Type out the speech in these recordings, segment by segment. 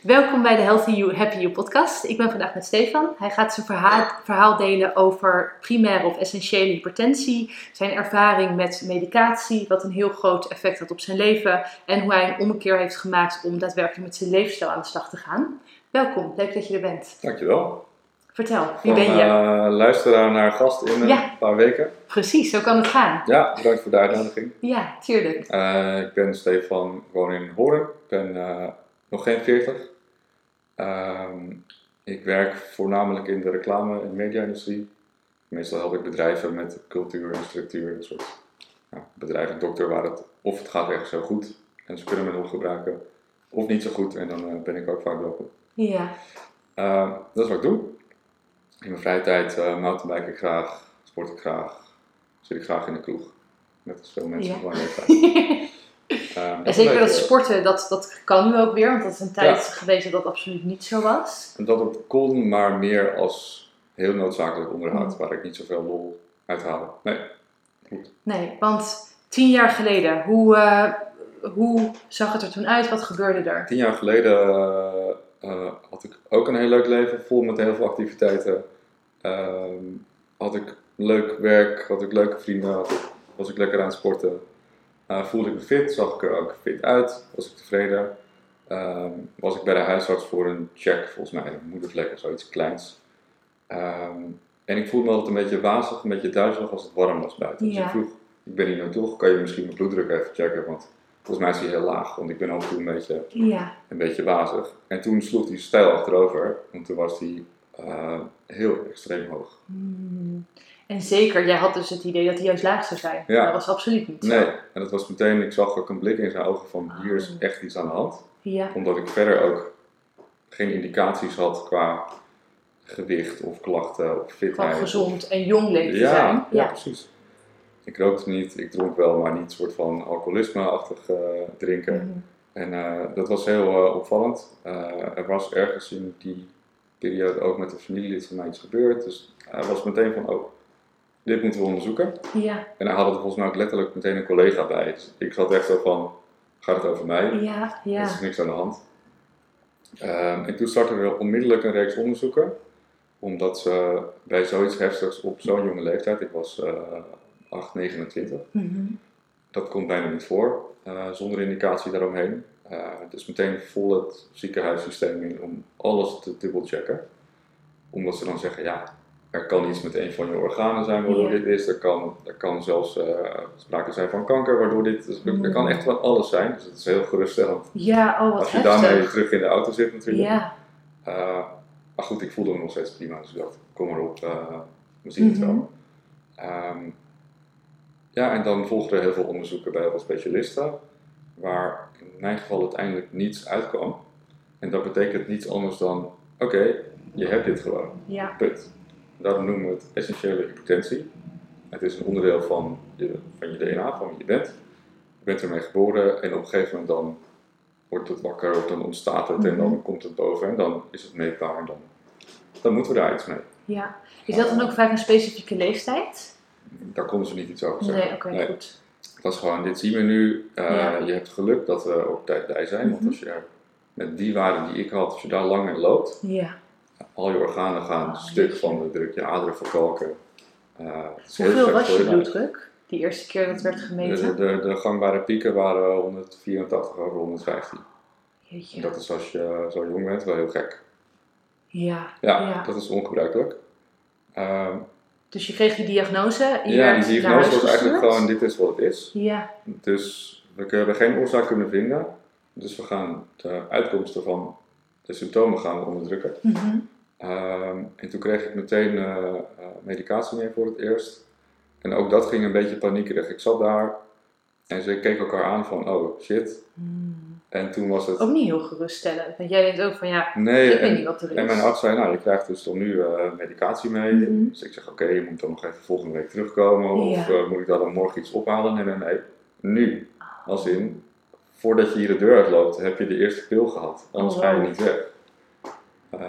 Welkom bij de Healthy You, Happy You podcast. Ik ben vandaag met Stefan. Hij gaat zijn verhaal, verhaal delen over primaire of essentiële hypertensie, zijn ervaring met medicatie, wat een heel groot effect had op zijn leven en hoe hij een ommekeer heeft gemaakt om daadwerkelijk met zijn levensstijl aan de slag te gaan. Welkom, leuk dat je er bent. Dankjewel. Vertel, wie Van ben je? eh, luisteraar naar gast in een paar weken. Precies, zo kan het gaan. Ja, bedankt voor de uitnodiging. Ja, tuurlijk. Eh, ik ben Stefan, ik woon in Hoorn. Ik ben eh, nog geen 40. Ehm, ik werk voornamelijk in de reclame- en media-industrie. Meestal help ik bedrijven met cultuur en structuur. Een soort ja, bedrijf en dokter waar het of het gaat echt zo goed en ze kunnen me nog gebruiken, of niet zo goed en dan eh, ben ik ook vaak welkom. Ja, Uh, dat is wat ik doe. In mijn vrije tijd uh, mountainbike ik graag, sport ik graag, zit ik graag in de kroeg. Net als veel mensen Ja. van mijn leeftijd. Uh, en zeker dat beetje- sporten, dat, dat kan nu ook weer, want dat is een tijd Ja. geweest dat dat absoluut niet zo was. Dat het kon, maar meer als heel noodzakelijk onderhoud, Mm. waar ik niet zoveel lol uit haal. Nee, Nee, want tien jaar geleden, hoe, eh, hoe zag het er toen uit? Wat gebeurde er? tien jaar geleden eh, eh, had ik ook een heel leuk leven, vol met heel veel activiteiten. Ehm, had ik leuk werk, had ik leuke vrienden, had ik, was ik lekker aan het sporten. Eh, voelde ik me fit, zag ik er ook fit uit, was ik tevreden. Ehm, was ik bij de huisarts voor een check, volgens mij een moedervlek of zoiets kleins. Ehm, en ik voelde me altijd een beetje wazig, een beetje duizelig als het warm was buiten. Dus ik vroeg, ik ben hier naartoe, kan je misschien mijn bloeddruk even checken? Want volgens mij is die heel laag, want ik ben af en toe een beetje Ja, een beetje wazig. En toen sloeg hij stijl achterover, want toen was hij eh, heel extreem hoog. Hmm. En zeker, jij had dus het idee dat hij juist laag zou zijn. Ja. Dat was absoluut niet zo. Nee, en dat was meteen, ik zag ook een blik in zijn ogen van hier is Oh. echt iets aan de hand. Ja, Omdat ik verder ook geen indicaties had qua gewicht of klachten of fitheid. gewoon gezond en jong leven ja, zijn. Ja, Ja. precies. Ik rookte niet, ik dronk wel, maar niet een soort van alcoholisme-achtig eh, drinken. Mhm. En eh, dat was heel eh, opvallend. Er was ergens in die periode ook met een familielid van mij iets gebeurd. Dus hij was meteen van, oh, dit moeten we onderzoeken. Ja, En hij had er volgens mij ook letterlijk meteen een collega bij. Dus ik zat echt zo van, gaat het over mij? ja, Er ja. is niks aan de hand. Ehm, en toen startten we onmiddellijk een reeks onderzoeken. Omdat ze bij zoiets heftigs op zo'n jonge leeftijd, ik was eh 8, 29, Mhm. dat komt bijna niet voor, eh, zonder indicatie daaromheen. Dus meteen vol het ziekenhuissysteem in om alles te dubbelchecken. Omdat ze dan zeggen, ja, er kan iets met een van je organen zijn waardoor Ja. dit is. Er kan, er kan zelfs eh, sprake zijn van kanker waardoor dit is. Er, er kan echt van alles zijn, dus het is heel geruststellend. Ja, oh wat Als je daarmee terug in de auto zit natuurlijk. Ja, Eh, maar goed, ik voelde me nog steeds prima, dus ik dacht, kom maar op, eh, we zien het Mhm. wel. Ehm, ja, en dan volgden er heel veel onderzoeken bij heel veel specialisten, waar in mijn geval uiteindelijk niets uitkwam. En dat betekent niets anders dan, oké, je hebt dit gewoon, ja. punt. Daarom noemen we het essentiële hypertensie. Het is een onderdeel van je, van je DNA, van wie je bent. Je bent ermee geboren en op een gegeven moment dan wordt het wakker of dan ontstaat het en Mhm. dan komt het boven en dan is het meetbaar en dan, dan moeten we daar iets mee. ja. Is dat dan ook vaak een specifieke leeftijd? Daar konden ze niet iets over zeggen. Nee, oké, goed. Het was gewoon, dit zien we nu, eh, Ja. je hebt geluk dat we op tijd bij zijn, want Mhm. als je met die waarden die ik had, als je daar lang mee loopt, Ja. Al je organen gaan Oh, stuk van de druk, je aderen verkalken. Eh, Hoeveel was je bloeddruk? Die eerste keer dat werd gemeten? de, de gangbare pieken waren 184 over 115. En dat is als je zo jong bent wel heel gek. Ja, Ja, Ja. dat is ongebruikelijk. Ehm, dus je kreeg die diagnose. Je ja, die diagnose was eigenlijk gewoon, dit is wat het is. Ja, Dus we hebben geen oorzaak kunnen vinden. Dus we gaan de uitkomsten van de symptomen gaan we onderdrukken. mhm. Ehm, en toen kreeg ik meteen eh, eh, medicatie mee voor het eerst. En ook dat ging een beetje paniekerig. Ik zat daar en ze keken elkaar aan van, oh shit. Hmm. En toen was het... Ook niet heel geruststellend. Want jij denkt ook van ja, nee, ik weet en, niet wat er is. en mijn arts zei, nou je krijgt dus dan nu eh, medicatie mee. Mhm. Dus ik zeg, oké, je moet dan nog even volgende week terugkomen. Of moet ik daar dan morgen iets ophalen? Nee, nee, nee. Nu. Als in, voordat je hier de deur uitloopt, heb je de eerste pil gehad. Anders Oh, ga je niet weg. Ehm,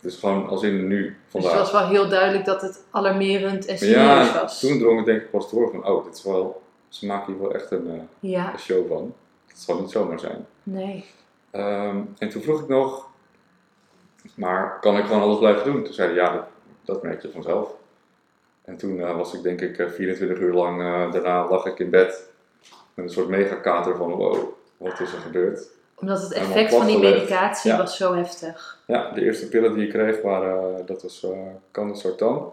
dus gewoon als in nu, Dus vandaag. het was wel heel duidelijk dat het alarmerend en serieus Ja, was. toen drong ik denk ik pas door van, oh, dit is wel, ze maken hier wel echt een, eh, Ja, een show van. Het zal niet zomaar zijn. nee. Ehm, en toen vroeg ik nog, maar kan ik gewoon alles blijven doen? Toen zeiden ja, dat, dat merk je vanzelf. En toen eh, was ik denk ik eh, 24 uur lang, daarna lag ik in bed met een soort megakater van wow, wat is er gebeurd? Omdat het effect van die medicatie Ja. was zo heftig. Ja, de eerste pillen die ik kreeg waren, dat was uh, candesartan.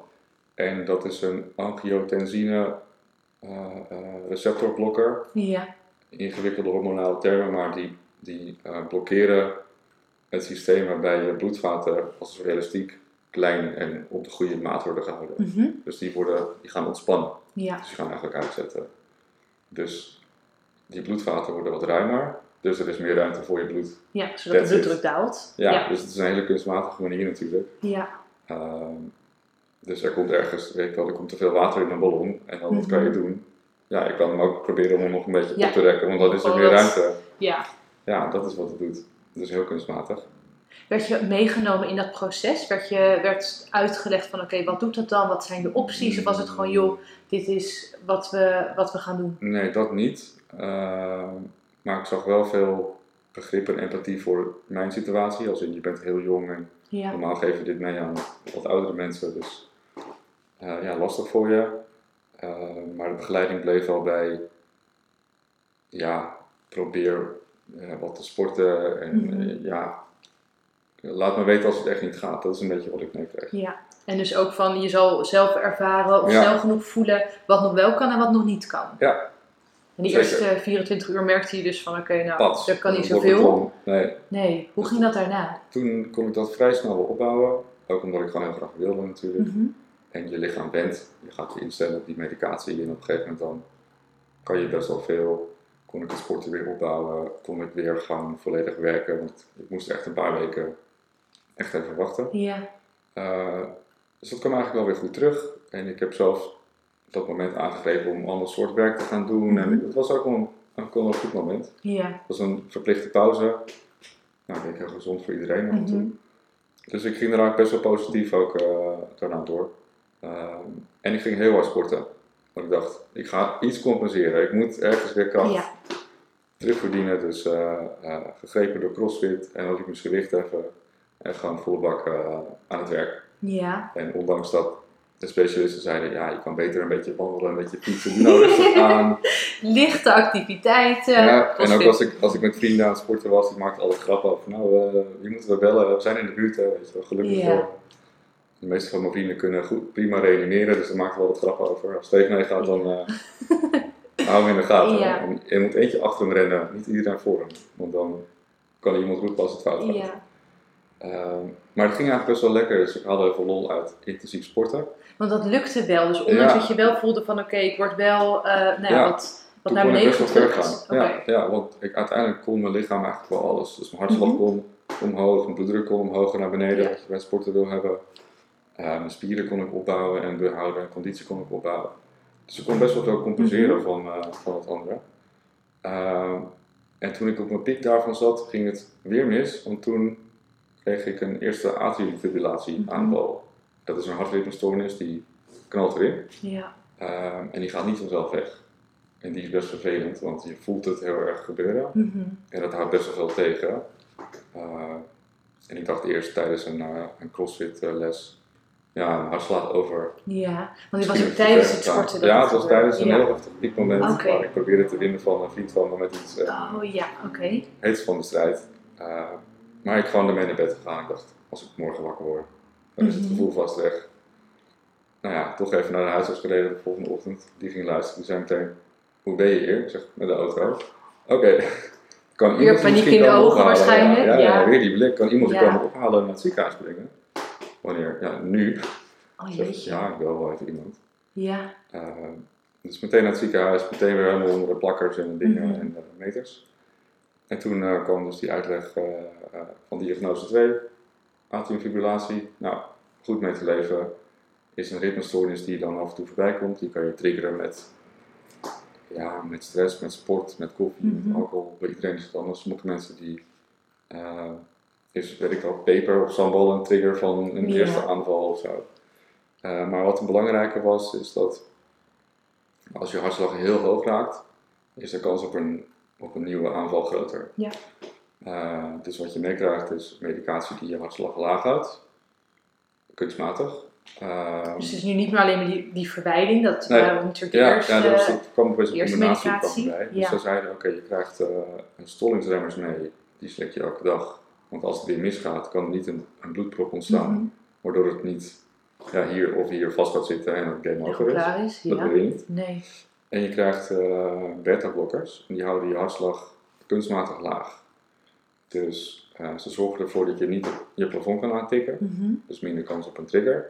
En dat is een angiotensine eh, eh, receptorblokker. Ja. Ingewikkelde hormonale termen, maar die, die eh, blokkeren het systeem waarbij je bloedvaten als een soort elastiek klein en op de goede maat worden gehouden. Mhm. Dus die, worden, die gaan ontspannen. Ja. Dus die gaan eigenlijk uitzetten. Dus die bloedvaten worden wat ruimer. Dus er is meer ruimte voor je bloed. ja, zodat That's de bloeddruk daalt. Ja, Ja. dus het is een hele kunstmatige manier natuurlijk. Ja. Ehm, dus er komt ergens, weet ik wel, er komt te veel water in een ballon. En dan wat kan je Mhm. doen? Ja, ik kan hem ook proberen om hem nog een beetje Ja. op te rekken, want dan is er Oh, meer ruimte. ja. Ja, dat is wat het doet. Dus heel kunstmatig. Werd je meegenomen in dat proces? Werd je werd uitgelegd van oké, wat doet dat dan? Wat zijn de opties? Of was het gewoon joh, dit is wat we, wat we gaan doen? Nee, dat niet. Ehm, maar ik zag wel veel begrip en empathie voor mijn situatie. Als in, je bent heel jong en Ja. normaal geef je dit mee aan wat oudere mensen. Dus eh, ja, lastig voor je. Ehm, maar de begeleiding bleef wel bij, ja, probeer eh, wat te sporten. En Mhm. eh, ja, laat me weten als het echt niet gaat. Dat is een beetje wat ik meekreeg. ja. En dus ook van je zal zelf ervaren of Ja. snel genoeg voelen wat nog wel kan en wat nog niet kan. Ja. En die Zeker. eerste 24 uur merkte je dus van oké, nou, Pats. er kan niet Dat zoveel. Nee, Nee, hoe ging dat daarna? toen kon ik dat vrij snel opbouwen. Ook omdat ik gewoon heel graag wilde natuurlijk. Mhm. En je lichaam bent, je gaat je instellen op die medicatie en op een gegeven moment dan kan je best wel veel. Kon ik het sporten weer opbouwen, kon ik weer gaan volledig werken, want ik moest echt een paar weken echt even wachten. Ja. Eh, dus dat kwam eigenlijk wel weer goed terug. En ik heb zelfs dat moment aangegrepen om ander soort werk te gaan doen. En Mhm. het was ook wel een, ook een goed moment. Ja. Het was een verplichte pauze. Nou, ik denk heel gezond voor iedereen af en toe. Mhm. Dus ik ging er eigenlijk best wel positief ook eh, daarna door. Ehm, en ik ging heel hard sporten. Want ik dacht, ik ga iets compenseren. Ik moet ergens weer kracht Ja. terugverdienen. Dus eh, eh, gegrepen door CrossFit en dan liep ik mijn gewicht even. En gewoon volle bak aan het werk. Ja. En ondanks dat de specialisten zeiden, ja, je kan beter een beetje wandelen, een beetje fietsen, doe nou rustig aan. Lichte activiteiten. Ja, en ook als ik, als ik met vrienden aan het sporten was, die maakten altijd grappen over, nou, wie moeten we bellen? We zijn in de buurt, hè, weet je wel, gelukkig. Ja. de meeste van mijn vrienden kunnen goed, prima reanimeren, dus daar maakten we wel wat grappen over. Als Steve meegaat, dan eh hou hem in de gaten. Ja. En er moet eentje achter hem rennen, niet iedereen voor hem. Want dan kan iemand roepen als het fout gaat. Ja. Ehm, maar het ging eigenlijk best wel lekker, dus ik haalde heel veel lol uit intensief sporten. Want dat lukte wel. Dus ondanks Ja. dat je wel voelde van oké, ik word wel eh nou ja, Ja. wat, wat naar beneden best wel ver gaan. Ja, ja, want ik, uiteindelijk kon mijn lichaam eigenlijk wel alles. Dus mijn hartslag Mhm. kon omhoog, mijn bloeddruk kon omhoog en naar beneden, wat je bij sporten wil hebben. Eh, mijn spieren kon ik opbouwen en behouden en conditie kon ik opbouwen. Dus ik kon best wel veel compenseren Mhm. van, eh, van het andere. Eh, en toen ik op mijn piek daarvan zat, ging het weer mis. Want toen kreeg ik een eerste atriumfibrillatie Mhm. aanval. Dat is een hartritmestoornis die knalt erin. Ja. Ehm, en die gaat niet vanzelf weg. En die is best vervelend, want je voelt het heel erg gebeuren. Mhm. En dat houdt best wel veel tegen. Eh, en ik dacht eerst tijdens een, eh, een crossfit eh, les, ja, mijn hart slaat over. ja, want dit was ook tijdens het sporten. Dat Ja, het het was tijdens een ja. heel heftig. Oké. Waar ik probeerde te winnen van een vriend van me met iets eh, Oh ja, oké. heets van de strijd. Maar ik gewoon ermee naar bed gegaan. Ik dacht, als ik morgen wakker word, dan is het Mhm. gevoel vast weg. Nou ja, toch even naar de huisarts gereden de volgende ochtend. Die ging luisteren. Die zei meteen, hoe ben je hier? Ik zeg, met de auto. Oké. Kan Weer iemand je paniek misschien in de ogen ophalen? waarschijnlijk, Ja, ja, ja. weer die blik. Kan iemand je Ja. komen ophalen en naar het ziekenhuis brengen? Wanneer? Ja, nu. Oh Ik zeg, ja, ik wil wel even iemand. Ja. Eh, dus meteen naar het ziekenhuis, meteen weer helemaal onder de plakkers en dingen Mhm. en eh, meters. En toen eh, kwam dus die uitleg eh, eh, van diagnose 2, atriumfibrillatie. Nou, goed mee te leven is een ritmestoornis die dan af en toe voorbij komt. Die kan je triggeren met, ja, met stress, met sport, met koffie, Mhm. met alcohol. Bij iedereen is het anders. Sommige mensen die, is weet ik wel, peper of sambal een trigger van een Ja. eerste aanval of zo. Maar wat een belangrijke was, is dat als je hartslag heel hoog raakt, is de kans op een, op een nieuwe aanval groter. Ja. Eh, dus wat je meekrijgt is medicatie die je hartslag laag houdt, kunstmatig. Ehm, Dus het is nu niet meer alleen maar die, die verwijding, dat Nee. waren natuurlijk de ja, eerste... ja, dat, dat kwam een eerste combinatie medicatie. Dus ja. ze zeiden, oké, je krijgt eh, een stollingsremmers mee, die slik je elke dag. Want als het weer misgaat, kan er niet een, een bloedprop ontstaan, Mhm. waardoor het niet ja, hier of hier vast gaat zitten en het game over is. is. Dat Ja. je niet. Nee. En je krijgt eh beta-blokkers, en die houden je hartslag kunstmatig laag. Dus eh, ze zorgen ervoor dat je niet op je plafond kan aantikken, Mhm. dus minder kans op een trigger.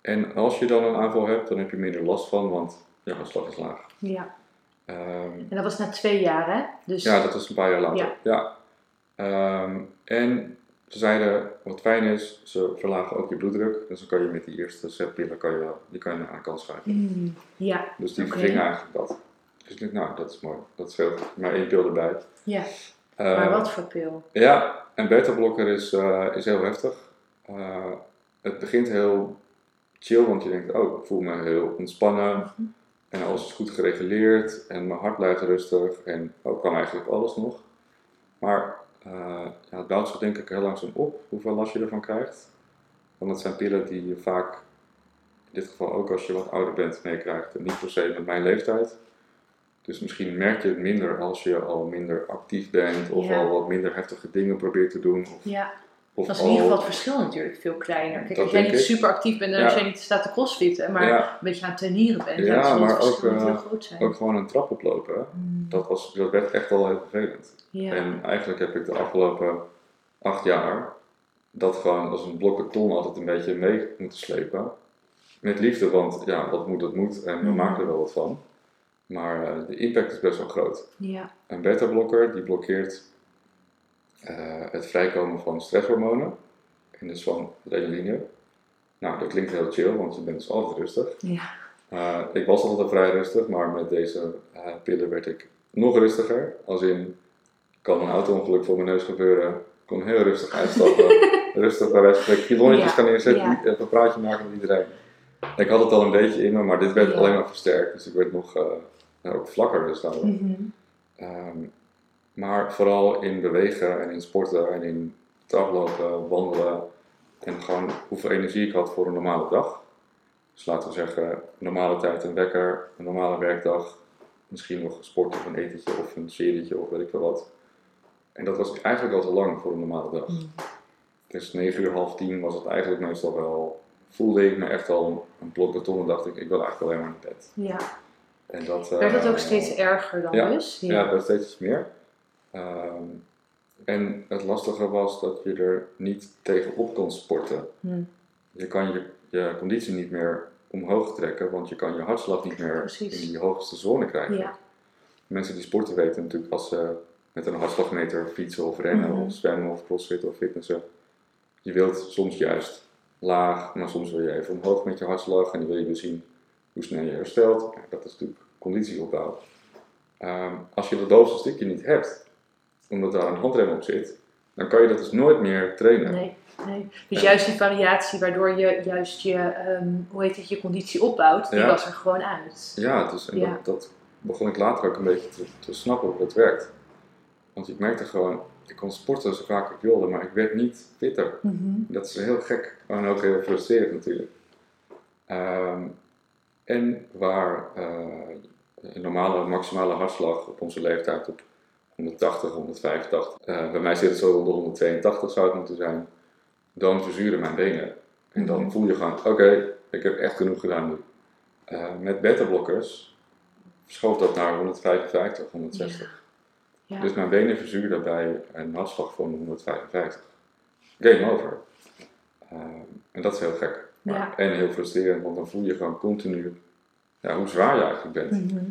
En als je dan een aanval hebt, dan heb je minder last van, want je hartslag is laag. Ja. Ehm, En dat was na twee jaar, hè? Dus ja, dat was een paar jaar later. Ja. Ehm, en ze zeiden, wat fijn is, ze verlagen ook je bloeddruk. Dus dan kan je met die eerste set pillen kan je, die kan je aan de kant schuiven. Mm, ja. Dus die vervingen eigenlijk dat. Dus ik dacht, nou, dat is mooi. Dat scheelt. Maar één pil erbij. ja. Eh, Maar wat voor pil? Ja, een beta-blokker is, eh, is heel heftig. Eh, het begint heel chill, want je denkt, oh, ik voel me heel ontspannen. Mhm. En alles is goed gereguleerd en mijn hart blijft rustig en ook kan eigenlijk alles nog. Maar ja, het bouwt zich denk ik heel langzaam op hoeveel last je ervan krijgt. Want het zijn pillen die je vaak, in dit geval ook als je wat ouder bent, meekrijgt. En niet per se met mijn leeftijd. Dus misschien merk je het minder als je al minder actief bent of Ja. al wat minder heftige dingen probeert te doen. Of, Ja. Of Dat is in ieder al- geval het verschil natuurlijk veel kleiner. Kijk, als jij niet ik. super actief bent en als jij niet staat te crossfitten, maar een beetje aan het tuinieren bent, Ja, dan maar ook, heel groot zijn. ook gewoon een trap oplopen. Mm, Dat, was, dat werd echt wel heel vervelend. En eigenlijk heb ik de afgelopen acht jaar dat gewoon als een blok beton altijd een beetje mee moeten slepen. Met liefde, want ja, wat moet, dat moet en we Mhm. maken er wel wat van. Maar eh, de impact is best wel groot. ja. Een beta-blokker die blokkeert eh, het vrijkomen van stresshormonen en dus van adrenaline. Nou, dat klinkt heel chill, want je bent dus altijd rustig. Ja. Eh, ik was altijd vrij rustig, maar met deze eh, pillen werd ik nog rustiger. Als in, kan een auto-ongeluk voor mijn neus gebeuren, ik kon heel rustig uitstappen, rustig bij wijze van spreken pilonnetjes Ja, gaan neerzetten, ja. even een praatje maken met iedereen. Ik had het al een beetje in me, maar dit werd Ja. alleen maar versterkt, dus ik werd nog ook vlakker dus maar vooral in bewegen en in sporten en in traplopen, wandelen en gewoon hoeveel energie ik had voor een normale dag. Dus laten we zeggen, normale tijd een wekker, een normale werkdag, misschien nog sport of een etentje of een serietje of weet ik veel wat. En dat was eigenlijk al te lang voor een normale dag. Mm. Dus 9 uur, half 10 was het eigenlijk meestal wel, voelde ik me echt al een blok beton en dacht ik, ik wil eigenlijk alleen maar naar bed. Ja. En dat, Werd het eh, ook steeds erger dan ja. dus? ja, dat steeds iets meer. Ehm, en het lastige was dat je er niet tegenop kon sporten. Hm, Je kan je, je conditie niet meer omhoog trekken, want je kan je hartslag niet meer Precies. in die hoogste zone krijgen. Ja. Mensen die sporten weten natuurlijk als ze met een hartslagmeter fietsen of rennen Mhm. of zwemmen of crossfitten of fitnessen. Je wilt soms juist laag, maar soms wil je even omhoog met je hartslag en dan wil je weer zien hoe snel je herstelt. Ja, dat is natuurlijk conditieopbouw. Ehm, als je dat bovenste stukje niet hebt, omdat daar een handrem op zit, dan kan je dat dus nooit meer trainen. Nee, nee. Dus Ja. juist die variatie waardoor je juist je, ehm, hoe heet het, je conditie opbouwt, die Ja. was er gewoon uit. Ja, dus, en Ja. Dat, dat begon ik later ook een beetje te, te snappen hoe dat werkt. Want ik merkte gewoon, ik kon sporten zo vaak ik wilde, maar ik werd niet fitter. Mhm. Dat is heel gek en ook heel frustrerend natuurlijk. Ehm, en waar eh, een normale maximale hartslag op onze leeftijd op 180, 185, eh, bij mij zit het zo rond de 182 zou het moeten zijn, dan verzuren mijn benen. En dan Mhm. voel je gewoon, oké, ik heb echt genoeg gedaan nu. Eh, met beta-blokkers schoof dat naar 155, 160. Ja. Dus mijn benen verzuurden bij een hartslag van 155. Game over. Ehm, en dat is heel gek. Maar, Ja. En heel frustrerend, want dan voel je gewoon continu ja, hoe zwaar je eigenlijk bent. Mhm.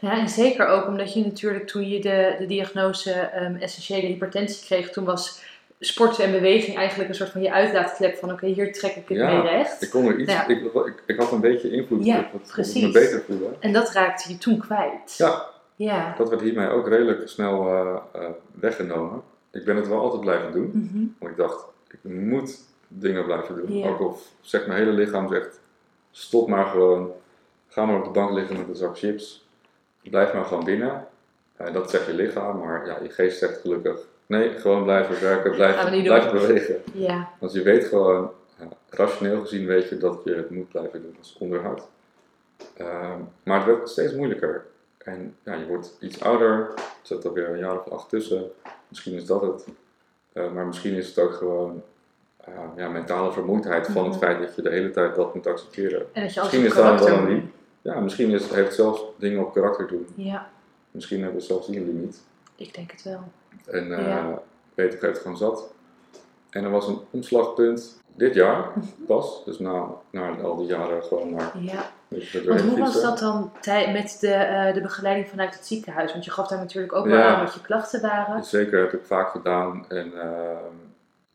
Ja, en zeker ook omdat je natuurlijk toen je de, de diagnose ehm, essentiële hypertensie kreeg, toen was sporten en beweging eigenlijk een soort van je uitlaatklep van oké, hier trek ik het Ja, mee recht. Ik kon er iets, Ja. ik, ik, ik had een beetje invloed Ja, op het, het me precies. beter voelen. En dat raakte je toen kwijt. Ja, Ja. dat werd hiermee ook redelijk snel eh, eh, weggenomen. Ik ben het wel altijd blijven doen, Mhm. want ik dacht, ik moet dingen blijven doen. Ook al zegt mijn hele lichaam zegt, stop maar gewoon, ga maar op de bank liggen met een zak chips, blijf maar gewoon binnen. Eh, dat zegt je lichaam, maar ja, je geest zegt gelukkig nee, gewoon blijven werken, niet doen. blijven bewegen. Ja, Want je weet gewoon, ja, rationeel gezien weet je dat je het moet blijven doen als onderhoud. Ehm, maar het werd steeds moeilijker. En ja, je wordt iets ouder, er zit alweer een jaar of acht tussen. Misschien is dat het. Eh, maar misschien is het ook gewoon eh, ja, mentale vermoeidheid van het Mhm. feit dat je de hele tijd dat moet accepteren. en dat je Misschien is dat karakter wel limiet. Ja, misschien is, heeft het zelfs dingen op karakter doen. Ja, Misschien hebben we zelfs die een limiet. ik denk het wel. En eh Ja. Peter heeft gewoon zat. En er was een omslagpunt dit jaar pas. Dus na, na al die jaren gewoon naar Ja. met de Want hoe was dat dan met de, eh, de begeleiding vanuit het ziekenhuis? Want je gaf daar natuurlijk ook Ja. wel aan wat je klachten waren. Zeker heb ik vaak gedaan. En,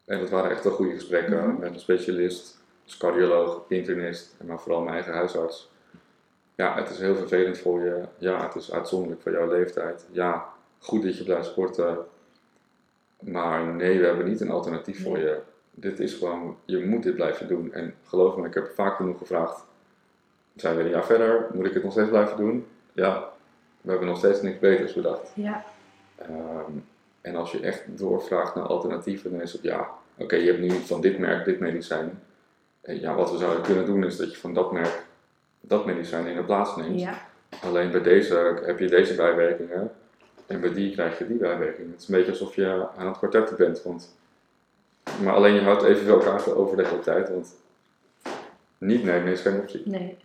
en dat waren echt wel goede gesprekken Mhm. met een specialist, dus cardioloog, internist en maar vooral mijn eigen huisarts. Ja, het is heel vervelend voor je. Ja, het is uitzonderlijk voor jouw leeftijd. Ja, goed dat je blijft sporten. Maar nee, we hebben niet een alternatief voor je. Dit is gewoon, je moet dit blijven doen. En geloof me, ik heb vaak genoeg gevraagd. Zijn we een jaar verder? Moet ik het nog steeds blijven doen? Ja, we hebben nog steeds niks beters bedacht. Ja, Ehm, en als je echt doorvraagt naar alternatieven, dan is het ja, oké, je hebt nu van dit merk dit medicijn. En ja, wat we zouden kunnen doen is dat je van dat merk dat medicijn in de plaats neemt. ja, Alleen bij deze heb je deze bijwerkingen en bij die krijg je die bijwerkingen. Het is een beetje alsof je aan het kwartetten bent. Want, maar alleen je houdt evenveel kaarten over de hele tijd, want niet nemen is geen optie. nee.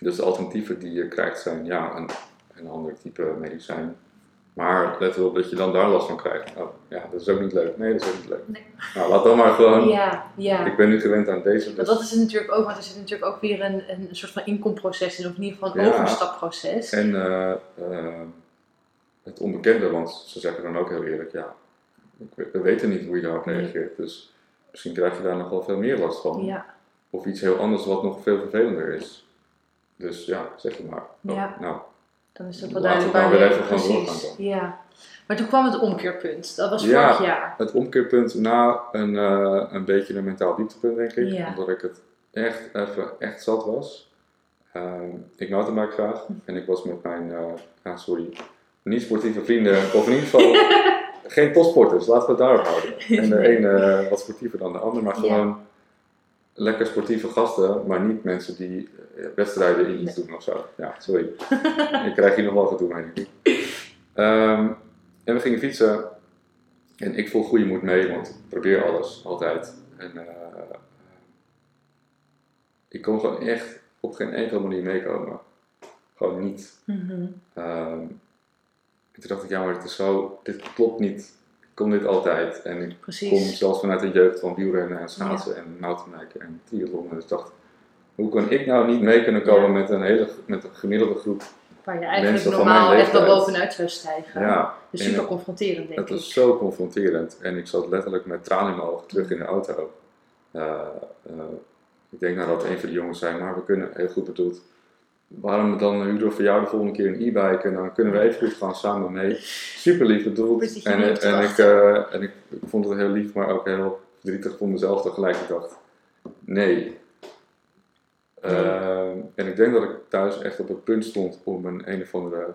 Dus de alternatieven die je krijgt zijn ja, een, een ander type medicijn. Maar let erop dat je dan daar last van krijgt. Oh, ja, dat is ook niet leuk. Nee, dat is ook niet leuk. Nee. Nou, laat dan maar gewoon. Ja, ja. Ik ben nu gewend aan deze. Dus, dat is het natuurlijk ook, want er zit natuurlijk ook weer een, een soort van inkomproces in, of in ieder geval een Ja. overstapproces. en eh, eh, het onbekende, want ze zeggen dan ook heel eerlijk, ja, we- we weten niet hoe je daarop Nee. reageert. Dus misschien krijg je daar nog wel veel meer last van. Ja, Of iets heel anders wat nog veel vervelender is. Dus ja, zeg maar. Oh, Ja. Nou, dan is dat wel we duidelijk waar even gewoon precies. Ja. Maar toen kwam het omkeerpunt, dat was Ja. vorig jaar. het omkeerpunt na een, eh, een beetje een mentaal dieptepunt, denk ik. Ja. Omdat ik het echt even echt zat was. Ehm, ik mountainbike graag. En ik was met mijn, eh, ja, sorry, niet-sportieve vrienden, of in ieder geval geen topsporters, laten we het daarop houden. En de ene eh, wat sportiever dan de ander, maar gewoon lekker sportieve gasten, maar niet mensen die eh, wedstrijden in iets doen of zo. Ja, sorry. ik krijg hier nog wel gedoe mee. Ehm, en we gingen fietsen. En ik voel goede moed mee, want ik probeer alles, altijd. En eh, ik kon gewoon echt op geen enkele manier meekomen. Gewoon niet. Mhm. Ehm, en toen dacht ik, ja, maar dit is zo, dit klopt niet. Kom dit altijd. En ik kom Precies. zelfs vanuit de jeugd van wielrennen en schaatsen en mountainbiken en triathlon. Dus ik dacht, hoe kan ik nou niet mee kunnen komen Ja. met een hele met een gemiddelde groep? Waar je eigenlijk Mensen normaal echt wel bovenuit zou stijgen. Ja, Dus super het- confronterend, denk Het ik. was zo confronterend en ik zat letterlijk met tranen in mijn ogen terug in de auto. Eh, eh, ik denk nou dat een van de jongens zei, maar we kunnen, heel goed bedoeld, waarom dan we voor jou de volgende keer een e-bike en dan kunnen we even goed gaan samen mee. Super lief bedoeld en, te en, ik, eh, en ik, ik vond het heel lief, maar ook heel verdrietig voor mezelf tegelijk. Ik dacht, nee. Eh, en ik denk dat ik thuis echt op het punt stond om een een of andere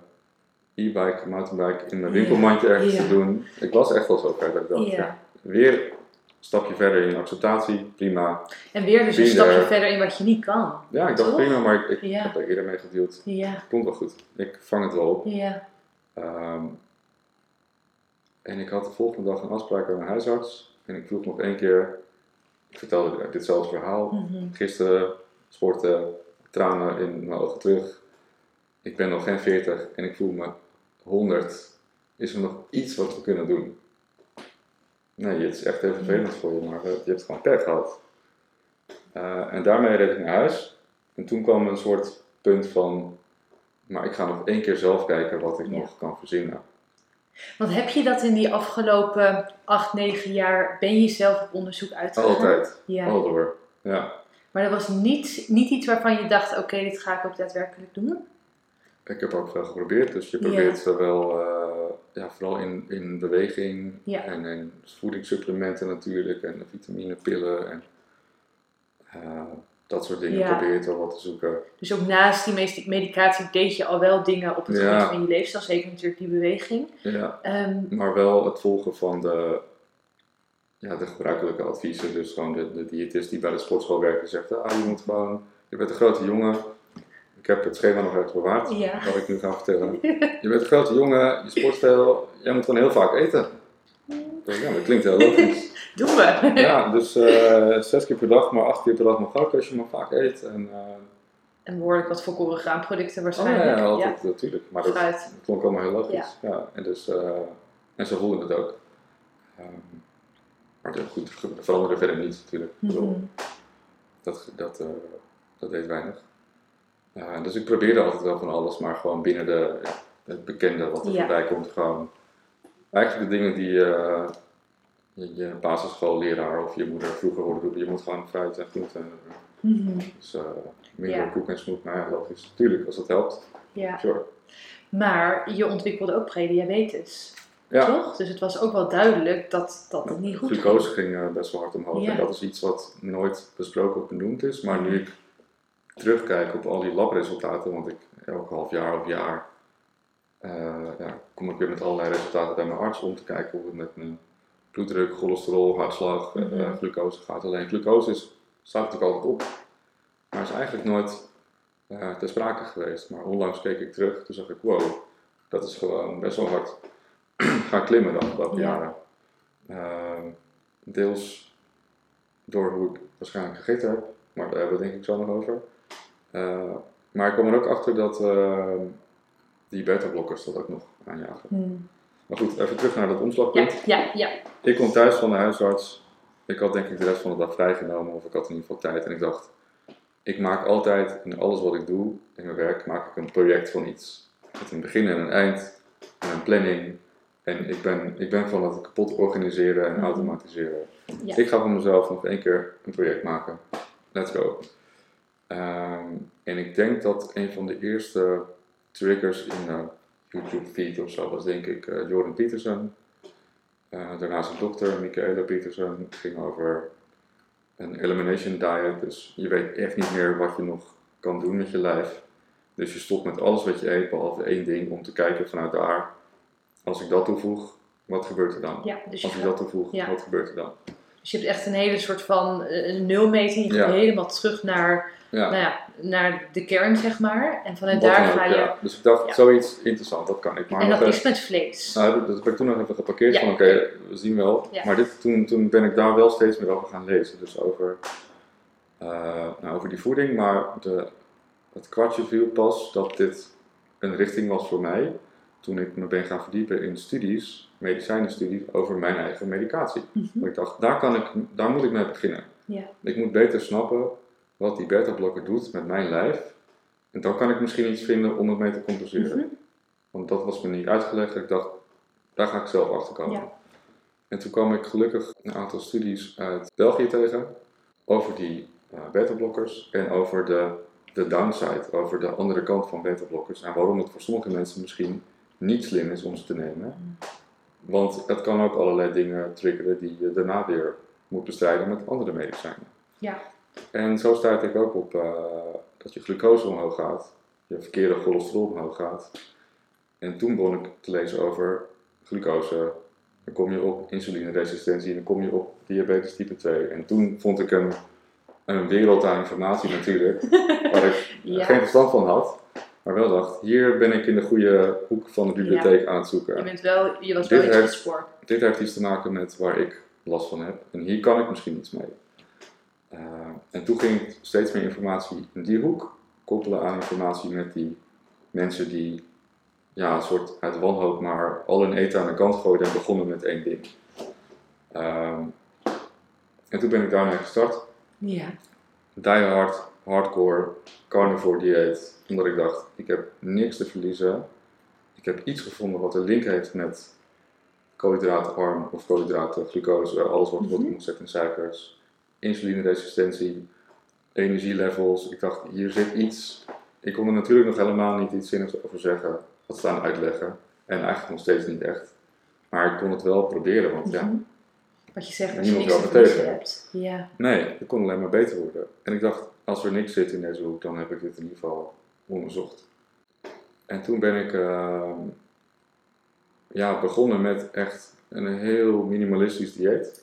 e-bike, mountainbike in mijn winkelmandje ergens Ja. te doen. Ik was echt wel zo ver dat ik dacht, Ja. weer stapje verder in acceptatie, prima. En weer dus een stapje verder in wat je niet kan. Ja, ik dacht Toch? prima, maar ik, ik Ja. heb er eerder mee gedeeld. Ja, Komt wel goed. Ik vang het wel op. ja, Ehm, en ik had de volgende dag een afspraak bij mijn huisarts. En ik vroeg nog één keer, ik vertelde ditzelfde verhaal. Mhm. Gisteren sporten, tranen in mijn ogen terug. Ik ben nog geen 40 en ik voel me 100. Is er nog iets wat we kunnen doen? Nee, het is echt heel vervelend voor je, maar eh, je hebt gewoon pech gehad. Eh, en daarmee reed ik naar huis. En toen kwam een soort punt van, maar ik ga nog één keer zelf kijken wat ik Ja. nog kan verzinnen. Want heb je dat in die afgelopen acht, negen jaar, ben je zelf op onderzoek uitgegaan? Altijd, Ja. al door. Ja. Maar dat was niet, niet iets waarvan je dacht, oké, dit ga ik ook daadwerkelijk doen? Ik heb ook veel geprobeerd, dus je Ja. probeert zowel, eh, ja, vooral in, in beweging Ja. en in voedingssupplementen natuurlijk en vitaminepillen. En, eh, dat soort dingen Ja. probeer je toch wat te zoeken. Dus ook naast die medicatie deed je al wel dingen op het Ja. gebied van je leefstijl. Zeker natuurlijk die beweging. Ja, Ehm, maar wel het volgen van de, ja, de gebruikelijke adviezen. Dus gewoon de, de diëtist die bij de sportschool werkt en zegt, ah, je moet gewoon, je bent een grote jongen. Ik heb het schema nog ergens bewaard, Ja. wat ik nu ga vertellen. Je bent een grote jongen, je sport veel, jij moet gewoon heel vaak eten. Dus ja, dat klinkt heel logisch. doen we. Ja, dus eh, zes keer per dag, maar acht keer per dag mag ook als je maar vaak eet. En, eh, En behoorlijk wat volkoren graanproducten oh waarschijnlijk. ja, ja, altijd natuurlijk. Maar dat, dat klonk allemaal heel logisch. Ja. en, dus, eh, en zo voelden het ook. Ehm, maar dat, goed, dat veranderde verder niet natuurlijk. Mhm. dat, dat, dat deed weinig. Dus ik probeerde altijd wel van alles, maar gewoon binnen de, het bekende wat er Ja. voorbij komt. Gewoon eigenlijk de dingen die eh, je, je basisschoolleraar of je moeder vroeger hoorde roepen. Je moet gewoon fruit en groenten. Mhm. Dus eh minder Ja. koek en snoep. Nou ja, logisch. Tuurlijk, als dat helpt. Ja. Sure. Maar je ontwikkelde ook prediabetes, Ja, toch? Dus het was ook wel duidelijk dat dat het niet goed glucose ging eh, best wel hard omhoog. Ja. En dat is iets wat nooit besproken of benoemd is. Maar nu ik terugkijk op al die labresultaten, want ik elk half jaar of jaar eh, ja, kom ik weer met allerlei resultaten bij mijn arts om te kijken hoe het met mijn bloeddruk, cholesterol, hartslag, eh, Mhm. glucose gaat. Alleen glucose is, staat natuurlijk altijd op, maar is eigenlijk nooit eh ter sprake geweest. Maar onlangs keek ik terug, toen zag ik, wow, dat is gewoon best wel hard gaan klimmen de afgelopen Ja. jaren. Ehm, deels door hoe ik waarschijnlijk gegeten heb, maar daar hebben we denk ik zo nog over. Eh, maar ik kwam er ook achter dat eh, die beta-blokkers dat ook nog aanjagen. Hmm. Maar goed, even terug naar dat omslagpunt. ja, ja. Ik kwam thuis van de huisarts. Ik had denk ik de rest van de dag vrijgenomen, of ik had in ieder geval tijd. En ik dacht, ik maak altijd in alles wat ik doe, in mijn werk, maak ik een project van iets. Met een begin en een eind, en een planning. En ik ben, ik ben van het kapot organiseren en Mhm. automatiseren. Ja. Ik ga voor mezelf nog één keer een project maken. Let's go. Ehm, en ik denk dat een van de eerste triggers in de YouTube feed of zo was denk ik eh, Jordan Peterson. Eh, daarnaast een dokter, Michaela Peterson, ging over een elimination diet. Dus je weet echt niet meer wat je nog kan doen met je lijf. Dus je stopt met alles wat je eet, behalve één ding, om te kijken vanuit daar. Als ik dat toevoeg, wat gebeurt er dan? ja dus, Als ik dat toevoeg, Ja. wat gebeurt er dan? dus je hebt echt een hele soort van eh, een nulmeting. Je Ja. gaat helemaal terug naar, Ja. nou ja, naar de kern, zeg maar. En vanuit Wat daar ga je... ja. Dus ik dacht, Ja. zoiets interessant, dat kan ik. Maar En dat is met vlees. Nou, dat heb ik toen nog even geparkeerd van oké, we zien wel. Maar dit, toen, toen ben ik daar wel steeds meer over gaan lezen. Dus over, eh, nou, over die voeding, maar de, het kwartje viel pas dat dit een richting was voor mij. Toen ik me ben gaan verdiepen in studies, medicijnenstudies, over mijn eigen medicatie. Want ik dacht, daar, kan ik, daar moet ik mee beginnen. Ja. Ik moet beter snappen wat die beta-blokker doet met mijn lijf. En dan kan ik misschien iets vinden om het mee te compenseren. Mhm. Want dat was me niet uitgelegd. Ik dacht, daar ga ik zelf achter komen. Ja. En toen kwam ik gelukkig een aantal studies uit België tegen over die eh beta-blokkers en over de, de downside, over de andere kant van beta-blokkers en waarom het voor sommige mensen misschien niet slim is om ze te nemen. Want het kan ook allerlei dingen triggeren die je daarna weer moet bestrijden met andere medicijnen. Ja. En zo stuit ik ook op eh, dat je glucose omhoog gaat, je verkeerde cholesterol omhoog gaat. En toen begon ik te lezen over glucose. Dan kom je op insulineresistentie en dan kom je op diabetes type 2. En toen vond ik een, een wereld aan informatie natuurlijk, waar ik Ja. geen verstand van had. Maar wel dacht, hier ben ik in de goede hoek van de bibliotheek aan het Je, zoeken. bent wel, je was Dit wel iets heeft- gespoord. Dit heeft iets te maken met waar ik last van heb. En hier kan ik misschien iets mee. Eh, en toen ging ik steeds meer informatie in die hoek koppelen aan informatie met die mensen die ja, een soort uit wanhoop maar al hun eten aan de kant gooiden en begonnen met één ding. Ehm, en toen ben ik daarmee gestart. Ja. Die hard, hardcore, carnivore dieet. Omdat ik dacht, ik heb niks te verliezen. Ik heb iets gevonden wat een link heeft met koolhydraatarm of koolhydraten, glucose, alles wat moet zetten in suikers. Insulineresistentie, energielevels. Ik dacht, hier zit iets. Ik kon er natuurlijk nog helemaal niet iets zinnigs over zeggen. Wat staan uitleggen. En eigenlijk nog steeds niet echt. Maar ik kon het wel proberen, want ja, Mhm. Wat je zegt, En als je niemand niks te tegen. hebt. Ja. Nee, het kon alleen maar beter worden. En ik dacht, als er niks zit in deze hoek, dan heb ik dit in ieder geval onderzocht. En toen ben ik ehm, ja, begonnen met echt een heel minimalistisch dieet.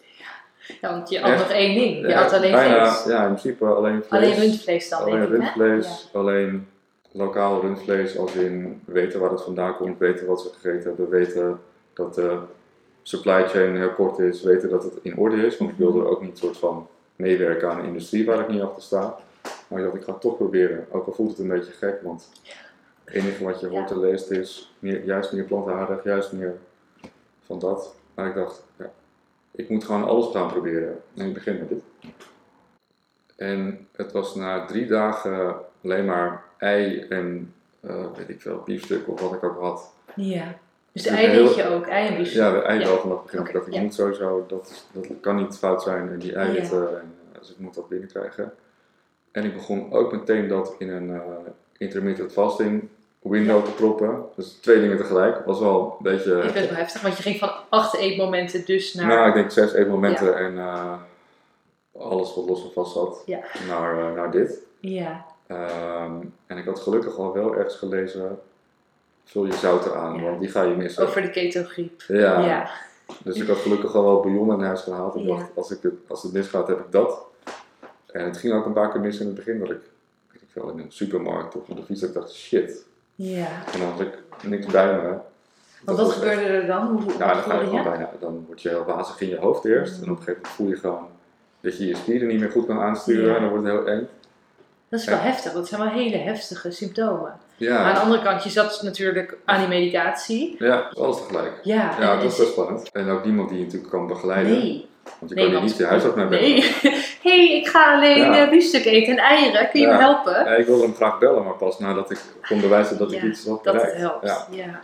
Ja, want je had nog één ding. Je Ja, had alleen bijna, vlees. Ja, in principe alleen vlees. Alleen rundvlees dan, Alleen denk ik, hè? rundvlees, alleen lokaal rundvlees, als in weten waar het vandaan komt, weten wat ze gegeten hebben, weten dat de supply chain heel kort is, weten dat het in orde is. Want ik wilde ook niet soort van meewerken aan een industrie waar ik niet achter sta. Maar ik dacht, ik ga het toch proberen. Ook al voelt het een beetje gek, want het enige wat je hoort Ja. en leest is meer, juist meer plantaardig, juist meer van dat. Maar ik dacht, ja, ik moet gewoon alles gaan proberen. En ik begin met dit. En het was na drie dagen alleen maar ei en eh, weet ik veel, biefstuk of wat ik ook had. Ja. Dus de ei je ook, ei en biefstuk. Ja, de ei Ja. wel vanaf het begin. Oké, Ik dacht, ik ja. moet sowieso, dat, dat kan niet fout zijn en die eiwitten, en, eh, dus ik moet dat binnenkrijgen. En ik begon ook meteen dat in een eh, intermittent fasting window te proppen. Dus twee dingen tegelijk. was wel een beetje... Ik vind het wel heftig, want je ging van acht eetmomenten dus naar... Nou, ik denk zes eetmomenten en eh, alles wat los en vast zat Ja. naar, eh, naar dit. Ja, Ehm, en ik had gelukkig al wel ergens gelezen, vul je zouten aan, Ja. want die ga je missen. over de ketogriep. Ja, Ja. dus ik had gelukkig al wel bouillon in huis gehaald. Ik dacht, als, ik het, als het misgaat, heb ik dat. En het ging ook een paar keer mis in het begin, dat ik, weet ik veel, in een supermarkt of op de fiets, ik dacht, shit. Ja. En dan had ik niks bij me. Want wat gebeurde er dan? Hoe, hoe Ja, dan ga je gewoon bijna, dan word je heel wazig in je hoofd eerst. En op een gegeven moment voel je gewoon dat je je spieren niet meer goed kan aansturen. Ja. En dan wordt het heel eng. Dat is wel heftig, dat zijn wel hele heftige symptomen. Ja, Maar aan de andere kant, je zat natuurlijk aan die medicatie. ja alles tegelijk. Ja, dat is is- best spannend. En ook niemand die je natuurlijk kan begeleiden. Nee. Want je nee, kan niet je huis ook naar bellen. Nee. hey, ik ga alleen Ja. eh, biefstuk eten en eieren. Kun je Ja. me helpen? Ja, ik wilde hem graag bellen, maar pas nadat ik kon bewijzen dat ik iets had Dat het helpt. Ja.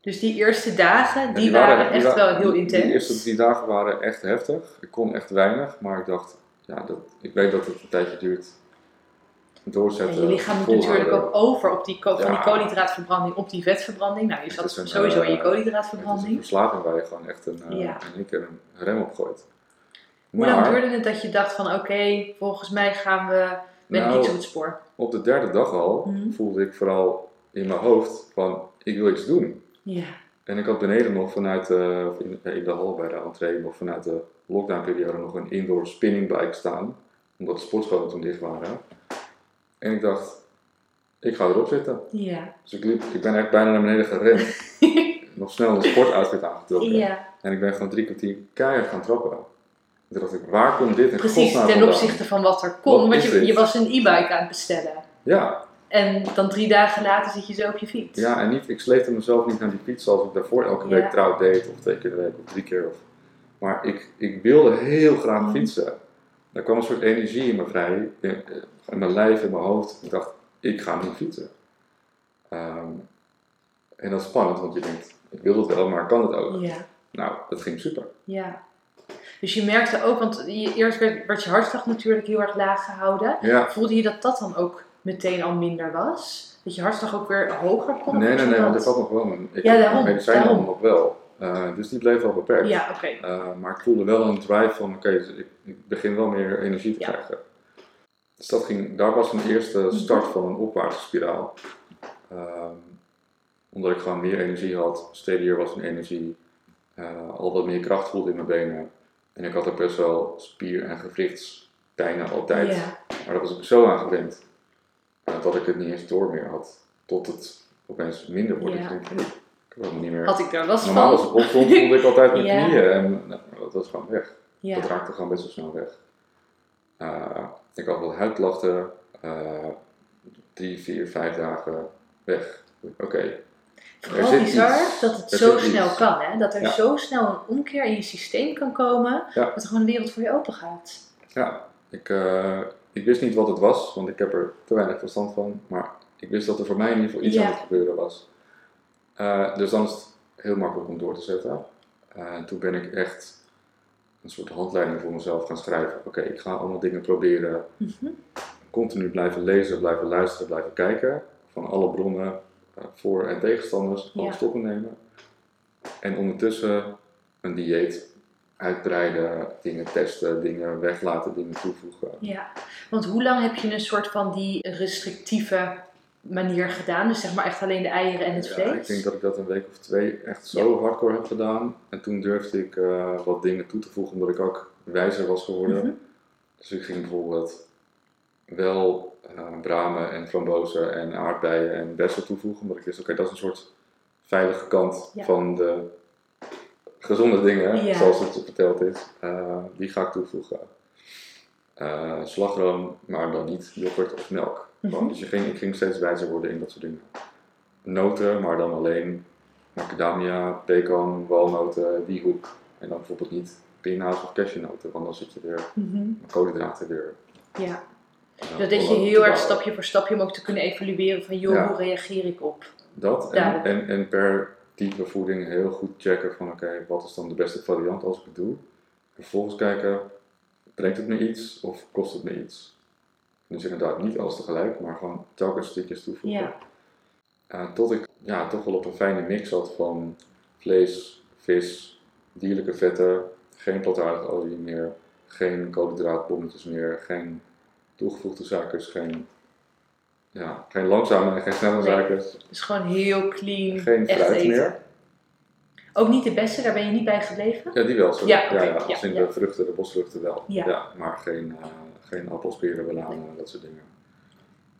Dus die eerste dagen, En die, waren, echt wel heel intens. Die eerste drie dagen waren echt heftig. Ik kon echt weinig, maar ik dacht, ja, dat, ik weet dat het een tijdje duurt. En Doorzetten. je lichaam moet natuurlijk ook over op die, van die koolhydraatverbranding op die vetverbranding. Nou, je zat een, sowieso in je eh, Het is een koolhydraatverbranding. verslaving waar je gewoon echt een, eh, in één keer een rem op gooit. Hoe lang Maar duurde het dat je dacht van oké, volgens mij gaan we met Nou, iets op het spoor? op de derde dag al Mhm. voelde ik vooral in mijn hoofd van ik wil iets doen. Ja. En ik had beneden nog vanuit de, of in, in de hal bij de entree nog vanuit de lockdownperiode nog een indoor spinningbike staan. Omdat de sportscholen toen dicht waren. En ik dacht, ik ga erop zitten. Ja. Dus ik, liep, ik ben echt bijna naar beneden gerend. nog snel een sportoutfit aangetrokken. ja. En ik ben gewoon drie kwartier keihard gaan trappen. En toen dacht ik, waar komt dit in Precies, ten vandaan? opzichte van wat er Wat kon. Want je, je was een e-bike aan het bestellen. Ja, En dan drie dagen later zit je zo op je fiets. ja, en niet, ik sleepte mezelf niet naar die fiets zoals ik daarvoor elke Ja. week trouw deed. Of twee keer de week of drie keer. Of, maar ik, ik wilde heel graag Mhm. fietsen. Er kwam een soort energie in me vrij. In, in mijn lijf, in mijn hoofd. Ik dacht, ik ga nu fietsen. Ehm, en dat is spannend, want je denkt, ik wil het wel, maar kan het ook? Ja. Nou, dat ging super. ja. Dus je merkte ook, want je, eerst werd, werd je hartslag natuurlijk heel erg laag gehouden. Ja, Voelde je dat dat dan ook meteen al minder was? Dat je hartslag ook weer hoger kon? nee, nee, nee, want dat- had nog wel mijn, ik Ja, daarom, medicijnen daarom. allemaal nog wel. Eh, dus die bleef wel beperkt. Ja, oké. Eh, maar ik voelde wel een drive van, oké, dus ik, ik begin wel meer energie te Ja. Mhm. krijgen. Dus dat ging, daar was een eerste start van een opwaartse spiraal. Ehm, omdat ik gewoon meer energie had, steadier was mijn energie, eh, al wat meer kracht voelde in mijn benen. En ik had ook best wel spier- en gewrichtspijnen altijd. Ja. Maar daar was ik zo aan gewend, eh, dat ik het niet eens door meer had. Tot het opeens minder wordt. Ja. Ik denk, hey, ik heb het niet meer. Had ik daar last Normaal als van? ik opstond voelde ik altijd mijn Ja. knieën en nou, dat was gewoon weg. Ja. Dat raakte gewoon best wel snel weg. Eh, ik had wat huidklachten, eh, drie, vier, vijf dagen weg. Oké, Zit bizar iets. dat het Er zo snel iets. kan, hè? Dat er Ja. zo snel een omkeer in je systeem kan komen, Ja. dat er gewoon een wereld voor je open gaat. ja, ik, eh, ik wist niet wat het was, want ik heb er te weinig verstand van. Maar ik wist dat er voor mij in ieder geval iets Ja. aan het gebeuren was. Eh, dus dan is het heel makkelijk om door te zetten. En toen ben ik echt een soort handleiding voor mezelf gaan schrijven. Oké, ik ga allemaal dingen proberen Mhm. continu blijven lezen, blijven luisteren, blijven kijken. Van alle bronnen, voor- en tegenstanders, Ja. tot me nemen. En ondertussen een dieet uitbreiden, dingen testen, dingen weglaten, dingen toevoegen. Ja, want hoe lang heb je een soort van die restrictieve manier gedaan? Dus zeg maar echt alleen de eieren en het Ja, vlees? ik denk dat ik dat een week of twee echt zo hardcore heb gedaan. En toen durfde ik eh, wat dingen toe te voegen, omdat ik ook wijzer was geworden. Mhm. Dus ik ging bijvoorbeeld wel eh, bramen en frambozen en aardbeien en bessen toevoegen. Omdat ik wist, oké, dat is een soort veilige kant Ja. van de gezonde dingen, Ja. zoals het verteld is. Eh, die ga ik toevoegen. Eh, slagroom, maar dan niet yoghurt of melk. Mhm. Dus je ging, ik ging steeds wijzer worden in dat soort dingen. Noten, maar dan alleen macadamia, pecan, walnoten, die hoek. En dan bijvoorbeeld niet pinda's of cashewnoten, want dan zit je weer Mhm. koolhydraten weer. Ja, dat deed je op te heel erg stapje voor stapje om ook te kunnen evalueren van joh, Ja. hoe reageer ik op? Dat en, en, en per type voeding heel goed checken van oké, wat is dan de beste variant als ik het doe. Vervolgens kijken, brengt het me iets of kost het me iets? Dus inderdaad niet alles tegelijk, maar gewoon telkens stukjes toevoegen. Ja, tot ik ja, toch wel op een fijne mix zat van vlees, vis, dierlijke vetten, geen plantaardige olie meer, geen koolhydraatbommetjes meer, geen toegevoegde suikers, geen, ja, geen langzame en geen snelle Nee. suikers, dus gewoon heel clean, geen fruit eten. meer. Ook niet de beste, daar ben je niet bij gebleven? Ja, die wel, sorry. Ja, ja, als in ja. de vruchten, de bosvruchten wel. Ja. maar geen, eh geen appels, peren, bananen, dat soort dingen.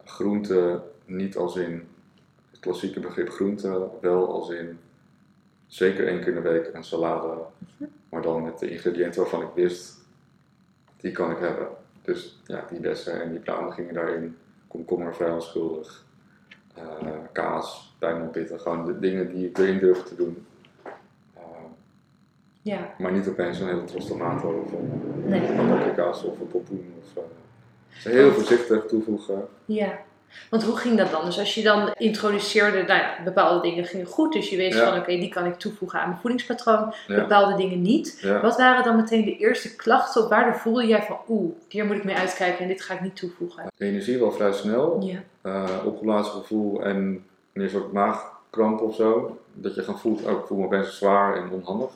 Groente niet als in het klassieke begrip groente, wel als in zeker één keer in de week een salade, Mhm. maar dan met de ingrediënten waarvan ik wist, die kan ik hebben. Dus ja, die bessen en die bramen gingen daarin. Komkommer vrij onschuldig. Eh, kaas, pijnmelpitten, gewoon de dingen die ik erin durfde te doen. Eh, Ja, maar niet opeens een hele tros tomaten of een nee. paprika's of een pompoen. Of, eh, heel voorzichtig toevoegen. Ja. Want hoe ging dat dan? Dus als je dan introduceerde, nou ja, bepaalde dingen gingen goed, dus je wist Ja. van oké, die kan ik toevoegen aan mijn voedingspatroon, Ja. bepaalde dingen niet. Ja. Wat waren dan meteen de eerste klachten of waardoor voelde jij van oeh, hier moet ik mee uitkijken en dit ga ik niet toevoegen? Energie wel vrij snel. Ja. eh opgeblazen gevoel en een soort maagkramp of zo. Dat je gewoon voelt, oh, ik voel me best zwaar en onhandig.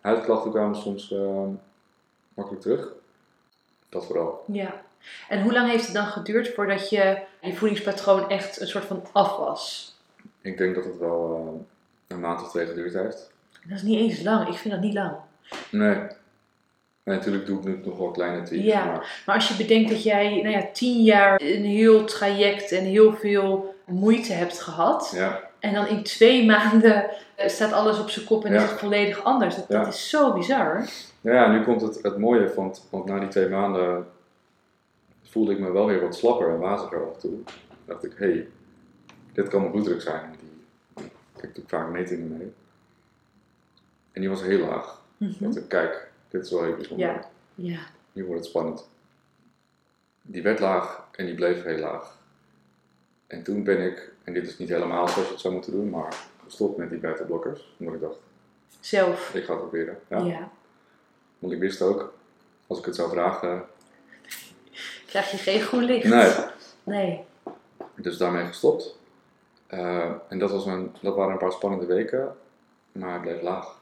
Huidklachten kwamen soms eh, makkelijk terug. Dat vooral. ja. En hoe lang heeft het dan geduurd voordat je je voedingspatroon echt een soort van af was? Ik denk dat het wel eh, een maand of twee geduurd heeft. Dat is niet eens lang, ik vind dat niet lang. Nee. nee natuurlijk doe ik nu nog wel kleine tweaks. Ja. Maar Maar als je bedenkt dat jij nou ja, tien jaar een heel traject en heel veel moeite hebt gehad. ja, En dan in twee maanden eh, staat alles op zijn kop en Ja. is het volledig anders. Dat, Ja. dat is zo bizar. Ja, nu komt het, het mooie, want, want na die twee maanden voelde ik me wel weer wat slapper en waziger af en toe. dacht ik, hé, hey, dit kan mijn bloeddruk zijn. Die, ik doe vaak metingen mee. En die was heel laag. Dacht ik, kijk, dit is wel heel bijzonder. Ja. Ja. Nu wordt het spannend. Die werd laag en die bleef heel laag. En toen ben ik, en dit is niet helemaal zoals je het zou moeten doen, maar gestopt met die beta-blokkers. Omdat ik dacht, Zelf. ik ga het proberen. Ja. Ja. Want ik wist ook, als ik het zou vragen, Krijg je geen groen licht? Nee. Nee. Dus daarmee gestopt. Eh, en dat, was een, dat waren een paar spannende weken, maar het bleef laag.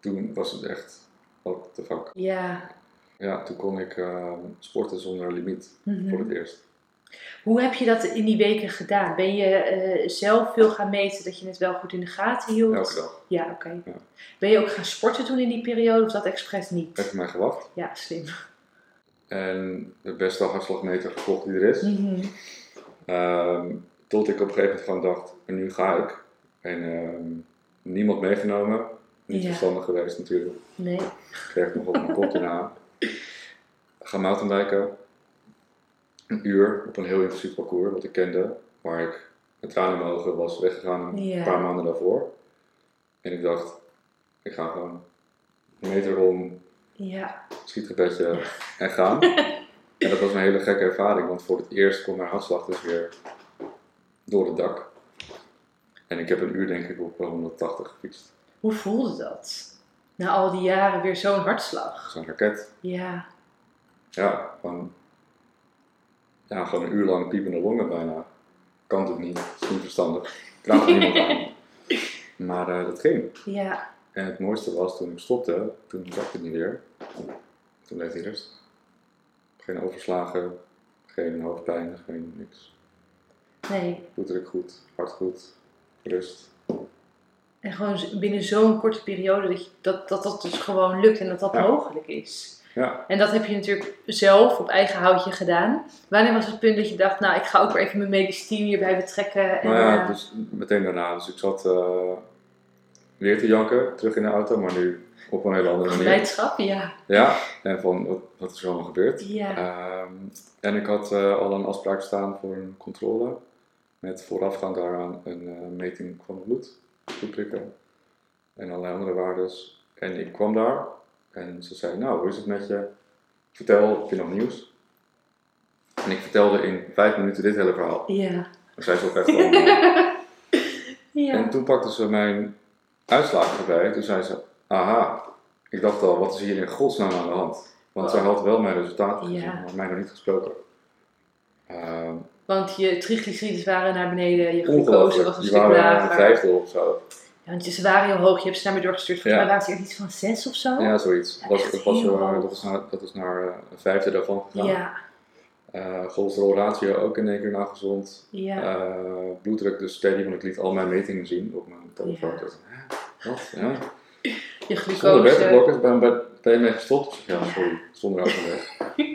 Toen was het echt, what the fuck. Ja. Ja, toen kon ik eh, sporten zonder limiet Mhm. voor het eerst. Hoe heb je dat in die weken gedaan? Ben je eh, zelf veel gaan meten dat je het wel goed in de gaten hield? Elke dag. Ja, oké. Ja. Ben je ook gaan sporten toen in die periode of dat expres niet? Even mij gewacht. Ja, slim. En de beste hartslagmeter gekocht die er is. Mhm. Ehm, tot ik op een gegeven moment gewoon dacht, en nu ga ik. En ehm, niemand meegenomen. Niet Ja. verstandig geweest natuurlijk. Nee. Ik kreeg nog op mijn kop erna. Ga mountainbiken. Een uur op een heel intensief parcours wat ik kende. Waar ik met tranen in mijn ogen was weggegaan een paar maanden daarvoor. En ik dacht, ik ga gewoon een meter om, Ja. schietgebedje en gaan. en dat was een hele gekke ervaring, want voor het eerst kwam mijn hartslag dus weer door het dak. En ik heb een uur denk ik op eh, 180 gefietst. Hoe voelde dat? Na al die jaren weer zo'n hartslag. Zo'n raket. Ja. Ja, gewoon, ja, gewoon een uur lang piepende longen bijna. Kan het niet, is niet verstandig. Er niemand aan. Maar eh, dat ging. Ja. En het mooiste was toen ik stopte, toen zakte het niet weer. Toen bleef hij rustig. Geen overslagen, geen hoofdpijn, geen niks. Nee. Bloeddruk goed, hart goed, rust. En gewoon binnen zo'n korte periode dat, je, dat, dat dat dus gewoon lukt en dat dat Ja. mogelijk is. Ja, En dat heb je natuurlijk zelf op eigen houtje gedaan. Wanneer was het punt dat je dacht, nou ik ga ook weer even mijn medisch team hierbij betrekken? En, nou ja, eh, dus meteen daarna. Dus ik zat eh, weer te janken, terug in de auto, maar nu op een hele andere manier. Blijdschap, ja. Ja, en van wat, wat is er allemaal gebeurd. Ja. Ehm, en ik had eh, al een afspraak staan voor een controle. Met voorafgaand daaraan een eh, meting van bloed, bloedprikken en allerlei andere waardes. En ik kwam daar en ze zei, nou, hoe is het met je? Vertel, heb je nog nieuws? En ik vertelde in vijf minuten dit hele verhaal. Ja. En zij zat echt van... eh, ja. En toen pakte ze mijn uitslagen erbij. Toen zei ze, aha, ik dacht al, wat is hier in godsnaam aan de hand? Want zij had wel mijn resultaten gezien, Ja. maar mij nog niet gesproken. Ehm Want je triglycerides waren naar beneden, je glucose was een stuk waren een lager. vijfde of zo. Ja, want ze waren heel hoog, je hebt ze naar me doorgestuurd. Volgens Ja. mij waren ze iets van zes of zo. Ja, zoiets. Ja, was, echt dat, was, eh, dat, is naar, dat is naar eh, een vijfde daarvan gegaan. ja. Eh cholesterol ratio ook in één keer nagezond. ja. Eh, bloeddruk dus steady, want ik liet al mijn metingen zien op mijn telefoon. Ja. Ik Wat? Ja. je Zonder glucose. beta-blokkers ben, ben je mee gestopt? Ik Ja, sorry, zonder overleg.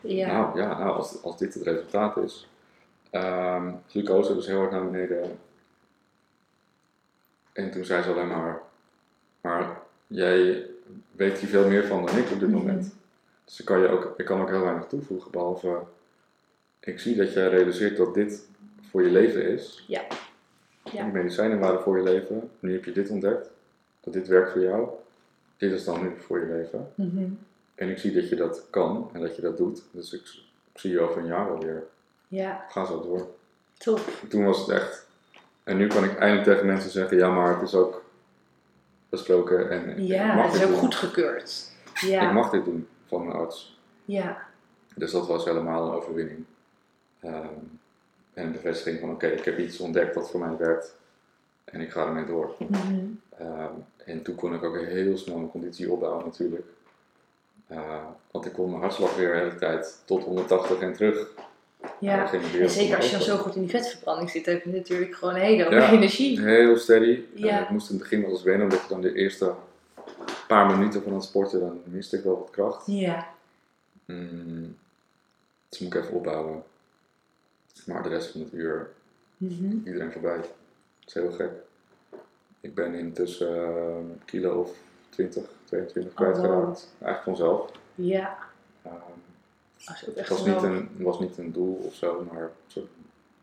Ja. Nou ja, nou, als, als dit het resultaat is. Ehm glucose dus heel hard naar beneden. En toen zei ze alleen maar, maar jij weet hier veel meer van dan ik op dit Mhm. moment. Dus ik kan, je ook, ik kan ook heel weinig toevoegen, behalve ik zie dat jij realiseert dat dit voor je leven is. Ja. Ja. Die medicijnen waren voor je leven, nu heb je dit ontdekt, dat dit werkt voor jou. Dit is dan nu voor je leven. Mhm. En ik zie dat je dat kan en dat je dat doet. Dus ik, ik zie je over een jaar alweer. ja, Ga zo door. top. Toen was het echt. En nu kan ik eindelijk tegen mensen zeggen: ja, maar het is ook besproken en ik Ja, mag het is ook goedgekeurd. Ja. Ik mag dit doen van mijn arts. Ja. Dus dat was helemaal een overwinning. Ehm, en een bevestiging van: oké, ik heb iets ontdekt dat voor mij werkt en ik ga ermee door. Mhm. Ehm, en toen kon ik ook heel snel mijn conditie opbouwen, natuurlijk. Eh, want ik kon mijn hartslag weer de hele tijd tot 180 en terug. Ja. En zeker als je dan zo goed in die vetverbranding zit, heb je natuurlijk gewoon een hele Ja. energie. Heel steady. Ja. En ik moest in het begin wel eens wennen, omdat je dan de eerste paar minuten van het sporten, dan miste ik wel wat kracht. Ja. Mm, dus moet ik even opbouwen. Maar de rest van het uur, Mhm. iedereen voorbij. Dat is heel gek. Ik ben intussen een kilo of 20, 22 Oh, wow. kwijtgeraakt. Eigenlijk vanzelf. Ja. Ehm, het was niet, een, was niet een doel of zo, maar een soort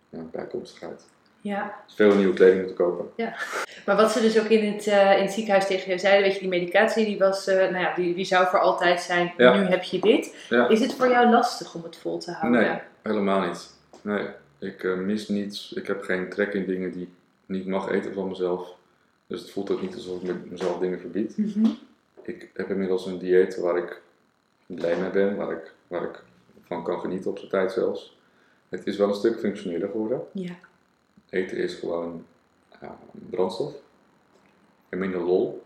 ja, bijkomstigheid. Ja. Veel nieuwe kleding moeten kopen. Maar wat ze dus ook in het, eh, in het ziekenhuis tegen jou zeiden, weet je, die medicatie die was, eh, nou ja, die, die zou voor altijd zijn. Ja. Nu heb je dit. Ja. Is het voor jou lastig om het vol te houden? Nee, helemaal niet. Nee, ik eh, mis niets. Ik heb geen trek in dingen die ik niet mag eten van mezelf. Dus het voelt ook niet alsof ik me- mezelf dingen verbied. Mhm. Ik heb inmiddels een dieet waar ik blij mee ben, waar ik, waar ik van kan genieten op zijn tijd zelfs. Het is wel een stuk functioneler geworden. Ja. Eten is gewoon ja, brandstof en minder lol.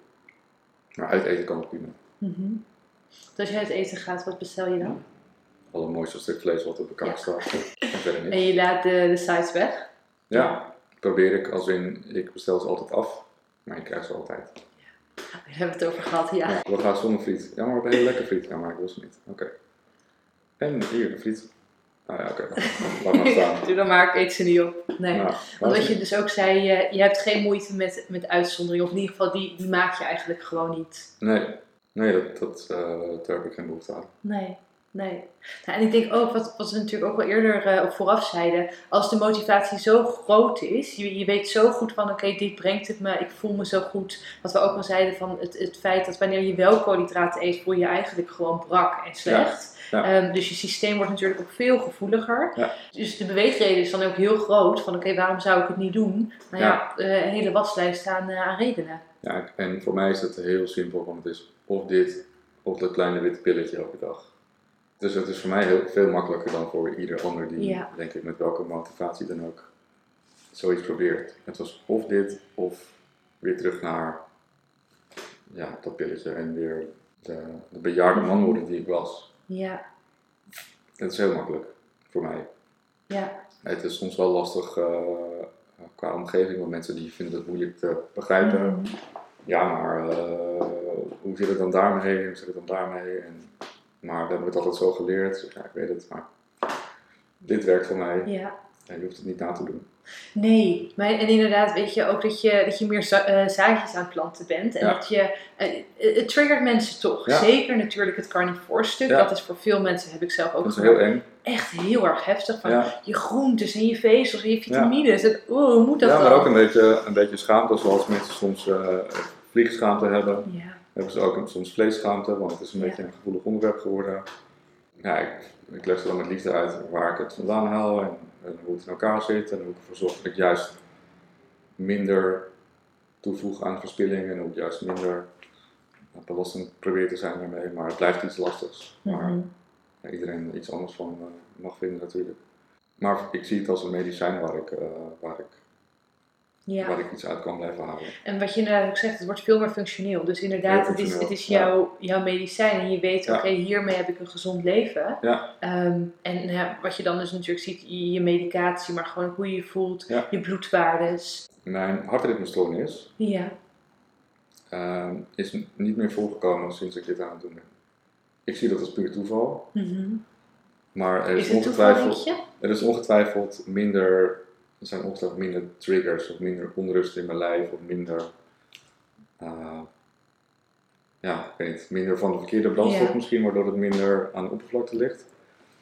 Maar uit eten kan het prima. Mhm. Dus als jij uit eten gaat, wat bestel je dan? Al een mooiste stuk vlees wat op de kaart Ja. staat. En verder niks. En je laat de, de sides weg? Ja, probeer ik als in, ik bestel ze altijd af, maar ik krijg ze altijd. Daar hebben we het over gehad, ja. Ja, we gaan zonder friet. Ja, maar we hebben heel lekker friet. Ja, maar ik wil ze niet. Oké. En hier, de friet. Nou ja, oké. Laat maar staan. Doe dan maar, ik eet ze niet op. Nee. Nou, Want wat je dus ook zei, je, je hebt geen moeite met, met uitzondering. Of in ieder geval, die, die maak je eigenlijk gewoon niet. Nee, nee dat, dat, eh, daar heb ik geen behoefte aan. Nee, nee. Nou, en ik denk ook, wat, wat we natuurlijk ook wel eerder op vooraf zeiden, als de motivatie zo groot is, je, je weet zo goed van, oké, dit brengt het me, ik voel me zo goed. Wat we ook al zeiden van het, het feit dat wanneer je wel koolhydraten eet, voel je je eigenlijk gewoon brak en slecht. Ja. Ehm, dus je systeem wordt natuurlijk ook veel gevoeliger. Ja. Dus de beweegreden is dan ook heel groot van, oké, waarom zou ik het niet doen? Nou ja, eh, een hele waslijst aan, eh, aan redenen. Ja, en voor mij is het heel simpel, want het is of dit, of dat kleine witte pilletje elke dag. Dus het is voor mij heel veel makkelijker dan voor ieder ander die, Ja. denk ik, met welke motivatie dan ook zoiets probeert. Het was of dit, of weer terug naar ja, dat pilletje en weer de, de bejaarde man worden die ik was. Ja, Het is heel makkelijk voor mij. ja, Het is soms wel lastig eh, qua omgeving, want mensen die vinden het moeilijk te begrijpen. Mhm. Ja, maar eh, hoe zit het dan daarmee? Hoe zit het dan daarmee? En, maar we hebben het altijd zo geleerd. Dus ja, ik weet het, maar dit werkt voor mij. ja. Ja, je hoeft het niet na te doen. Nee, maar en inderdaad weet je ook dat je, dat je meer za- eh, zaadjes aan het planten bent. En Ja. dat je, eh, eh, het triggert mensen toch. Ja. Zeker natuurlijk het carnivore stuk. Ja. Dat is voor veel mensen, heb ik zelf ook Dat is heel eng. echt heel erg heftig. Van Ja. je groentes en je vezels en je vitamines. En, oeh, hoe moet dat ja, dan? maar ook een beetje, een beetje schaamte, zoals mensen soms vliegschaamte hebben. Ja, Hebben ze ook soms vleesschaamte, want het is een beetje een gevoelig onderwerp geworden. Ja, ik, ik leg er dan met liefde uit waar ik het vandaan haal en, en hoe het in elkaar zit. En hoe ik ervoor zorg dat ik juist minder toevoeg aan verspilling en hoe ik juist minder belastend probeer te zijn daarmee. Maar het blijft iets lastigs. Maar Mhm. ja, iedereen iets anders van eh, mag vinden natuurlijk. Maar ik zie het als een medicijn waar ik, eh, waar ik, ja. waar ik iets uit kan blijven halen. En wat je inderdaad ook zegt, het wordt veel meer functioneel. Dus inderdaad, het is, het is ja. jouw, jouw medicijn en je weet, Ja. oké, hiermee heb ik een gezond leven. Ja. Ehm, en ja, wat je dan dus natuurlijk ziet, je, medicatie, maar gewoon hoe je je voelt, je bloedwaardes. Mijn hartritmestoornis Ja. eh, is niet meer voorgekomen sinds ik dit aan het doen ben. Ik zie dat als puur toeval, Mhm. maar er Is ongetwijfeld, er is ongetwijfeld minder, er zijn ongetwijfeld minder triggers of minder onrust in mijn lijf of minder, eh, ja, ik weet niet, minder van de verkeerde brandstof misschien, waardoor het minder aan de oppervlakte ligt.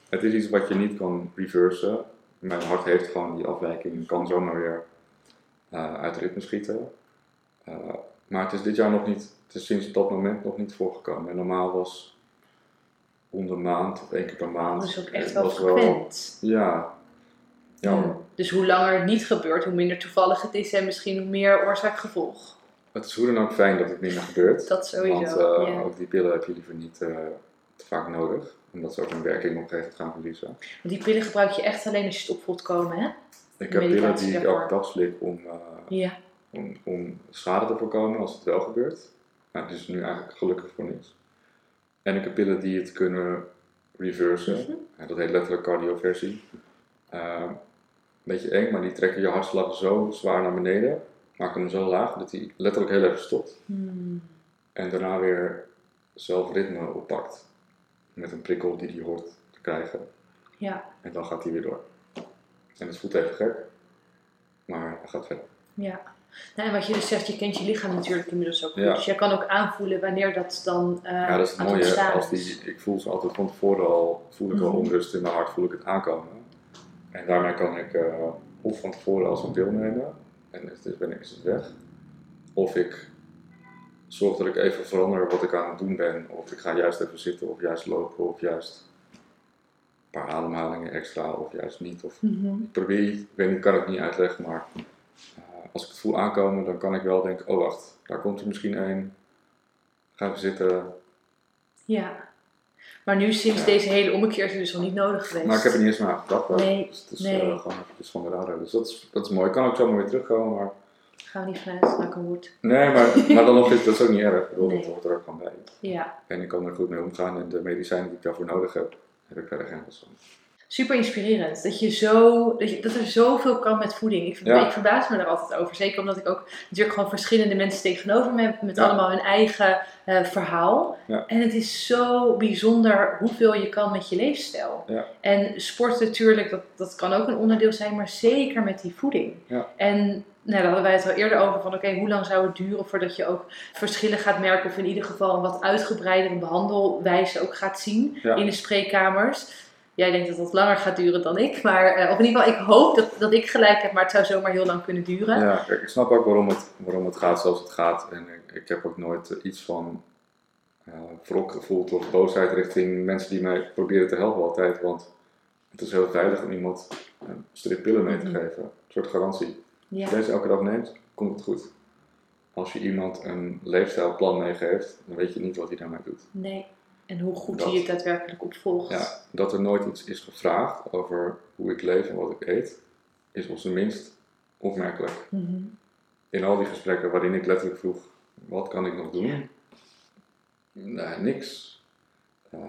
Het is iets wat je niet kan reversen. Mijn hart heeft gewoon die afwijking, kan zomaar weer eh, uit ritme schieten. Eh, maar het is dit jaar nog niet, het is sinds dat moment nog niet voorgekomen. En normaal was om de maand of één keer per maand. Dat is ook echt Het wel was frequent. ja. Ja. Dus hoe langer het niet gebeurt, hoe minder toevallig het is en misschien hoe meer oorzaak-gevolg. het is hoe dan ook fijn dat het niet meer gebeurt. Dat sowieso. Want eh, ja. ook die pillen heb je liever niet eh, te vaak nodig. Omdat ze ook hun werking op een gaan verliezen. Want die pillen gebruik je echt alleen als je het op voelt komen, hè? Ik heb pillen die ik elke dag slik om, eh, Ja. om, om schade te voorkomen als het wel gebeurt. Nou, is nu eigenlijk gelukkig voor niks. En ik heb pillen die het kunnen reversen. Mhm. Dat heet letterlijk cardioversie. Beetje eng, maar die trekken je hartslag zo zwaar naar beneden. Maken hem zo laag dat hij letterlijk heel even stopt. Hmm. En daarna weer zelf ritme oppakt. Met een prikkel die hij hoort te krijgen. Ja. En dan gaat hij weer door. En het voelt even gek. Maar hij gaat verder. Ja. Nou, en wat je dus zegt, je kent je lichaam natuurlijk inmiddels ook goed. Ja. Dus jij kan ook aanvoelen wanneer dat dan eh Ja, dat is het mooie. Als die, ik voel ze altijd van tevoren al, voel ik al Mhm. onrust in mijn hart, voel ik het aankomen. En daarmee kan ik eh, of van tevoren als een deelnemen en is het, ben ik, is het weg. Of ik zorg dat ik even verander wat ik aan het doen ben. Of ik ga juist even zitten, of juist lopen, of juist een paar ademhalingen extra, of juist niet. Of Mhm. ik probeer, ik weet niet, ik kan het niet uitleggen, maar eh, als ik het voel aankomen, dan kan ik wel denken, oh wacht, daar komt er misschien een. Ga even zitten, Ja. Maar nu sinds Ja. deze hele ommekeer is het dus al niet nodig geweest. Maar ik heb er niet eens meer aan gedacht. hoor. Nee, Dus het is nee. eh, gewoon eventjes van de radar. Dus dat is, dat is mooi. Ik kan ook zomaar weer terugkomen. Maar... Gaan we niet vanuit, nak een woord. Nee, maar, maar dan nog is dat is ook niet erg. Ik bedoel, Nee. Dat hoort er ook gewoon bij. Ja. En ik kan er goed mee omgaan. En de medicijnen die ik daarvoor nodig heb, heb ik verder geen last van. Super inspirerend. Dat, je zo, dat, je, dat er zoveel kan met voeding. Ik, Ja. ik verbaas me er altijd over. Zeker omdat ik ook natuurlijk gewoon verschillende mensen tegenover me heb. Met Ja. allemaal hun eigen eh, verhaal. Ja. En het is zo bijzonder hoeveel je kan met je leefstijl. En sport natuurlijk, dat, dat kan ook een onderdeel zijn. Maar zeker met die voeding. En nou, daar hadden wij het al eerder over. Van oké, hoe lang zou het duren voordat je ook verschillen gaat merken. Of in ieder geval een wat uitgebreidere behandelwijze ook gaat zien Ja. in de spreekkamers. Jij denkt dat dat langer gaat duren dan ik. Maar, eh, of in ieder geval, ik hoop dat, dat ik gelijk heb, maar het zou zomaar heel lang kunnen duren. Ja, ik snap ook waarom het, waarom het gaat zoals het gaat. En ik, ik heb ook nooit eh, iets van wrok gevoeld of boosheid richting mensen die mij proberen te helpen altijd. Want het is heel veilig om iemand een strip pillen mee te Mhm. geven. Een soort garantie. Ja. Als je deze elke dag neemt, komt het goed. Als je iemand een leefstijlplan meegeeft, dan weet je niet wat hij daarmee doet. Nee. En hoe goed Dat- hij het daadwerkelijk opvolgt. Ja, dat er nooit iets is gevraagd over hoe ik leef en wat ik eet, is op zijn minst opmerkelijk. Mhm. In al die gesprekken waarin ik letterlijk vroeg, wat kan ik nog doen? Nee, niks. Ehm,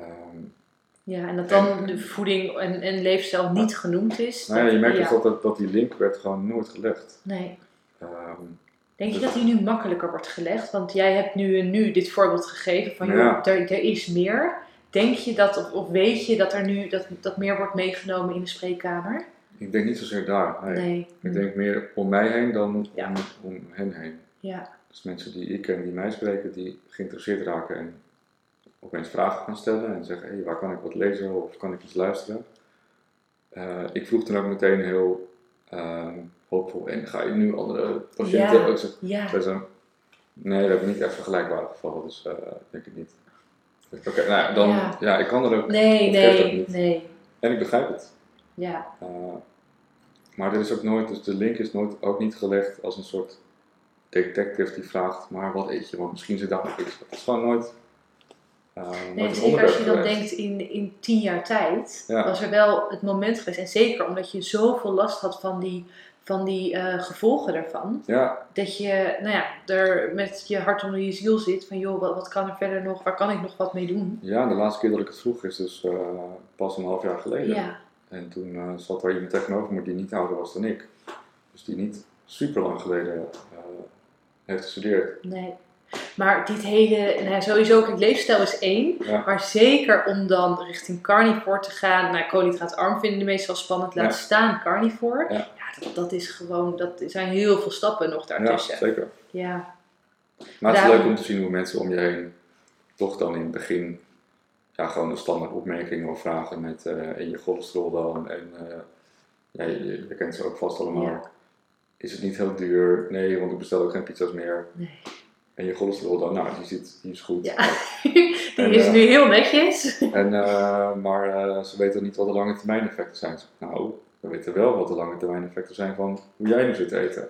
Ja, en dat dan En- de voeding en, en leefstijl niet genoemd is. nou ja, je merkt ja. dus dat, dat, dat die link werd gewoon nooit gelegd. Nee. Ehm, Denk je dat die nu makkelijker wordt gelegd? Want jij hebt nu, nu dit voorbeeld gegeven van, joh, Ja. er, er is meer. Denk je dat, of, of weet je dat er nu dat, dat meer wordt meegenomen in de spreekkamer? ik denk niet zozeer daar. Nee. Nee. Ik denk meer om mij heen dan Ja. om, om hen heen. Ja, Dus mensen die ik ken, die mij spreken, die geïnteresseerd raken en opeens vragen gaan stellen en zeggen, hé, waar kan ik wat lezen of kan ik iets luisteren? Eh, ik vroeg toen ook meteen heel hoopvol, en ga je nu andere patiënten Ja. ook zeggen? nee, we hebben niet echt vergelijkbare gevallen, dus eh, denk ik niet. Oké, nou ja, dan, Ja. ja. ik kan er ook, Nee, nee, niet? nee. en ik begrijp het. Ja, Uh, maar er is ook nooit, dus de link is nooit, ook niet gelegd als een soort detective die vraagt, maar wat eet je? Want misschien zit daar nog iets. Dat is gewoon nooit, uh, nee, nooit een zeker als je dan geweest. denkt in, in tien jaar tijd, Ja. was er wel het moment geweest. En zeker omdat je zoveel last had van die, van die eh, gevolgen daarvan. Ja, Dat je, nou ja, er met je hart onder je ziel zit van, joh, wat, wat kan er verder nog? Waar kan ik nog wat mee doen? ja, de laatste keer dat ik het vroeg is dus uh, pas een half jaar geleden. Ja, En toen uh, zat er iemand tegenover me die niet ouder was dan ik. Dus die niet super lang geleden heeft gestudeerd. nee. Maar dit hele, nou, sowieso, kijk, leefstijl is één. Ja. Maar zeker om dan richting carnivore te gaan. Nou, koolhydraatarm vinden de meestal spannend. Laat Ja. staan carnivore. Ja. Ja, dat, dat is gewoon, dat er zijn heel veel stappen nog Ja, daartussen. zeker. Ja, Maar het is Daarom- leuk om te zien hoe mensen om je heen toch dan in het begin ja, gewoon de standaard opmerkingen of vragen met en je cholesterol dan en eh, ja, je, je kent ze ook vast allemaal. Ja. Is het niet heel duur? Nee, want ik bestel ook geen pizza's meer. nee. En je cholesterol dan? Nou, die, zit, die is goed. Ja. Die En, is eh, nu heel netjes. En, eh, maar eh, ze weten niet wat de lange termijn effecten zijn. Nou, we weten wel wat de lange termijn effecten zijn van hoe jij nu zit te eten.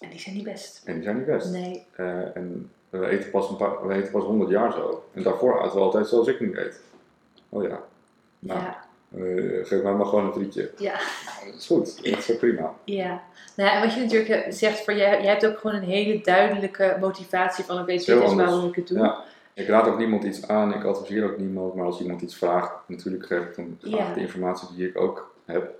En die zijn niet best. En die zijn niet best. Nee. En we eten, pas een paar, we eten pas 100 jaar zo. En daarvoor aten we altijd zoals ik nu eet. Oh ja, Nou. Ja, Eh, geef mij maar gewoon een frietje. ja, Nou, dat is goed, dat is prima. ja. Nou, en wat je natuurlijk eh, zegt, voor jij, jij hebt ook gewoon een hele duidelijke motivatie van, oké, dit Heel is anders. waarom ik het doe. Ja. Ik raad ook niemand iets aan, ik adviseer ook niemand, maar als iemand iets vraagt, natuurlijk geef ik hem graag Ja. de informatie die ik ook heb.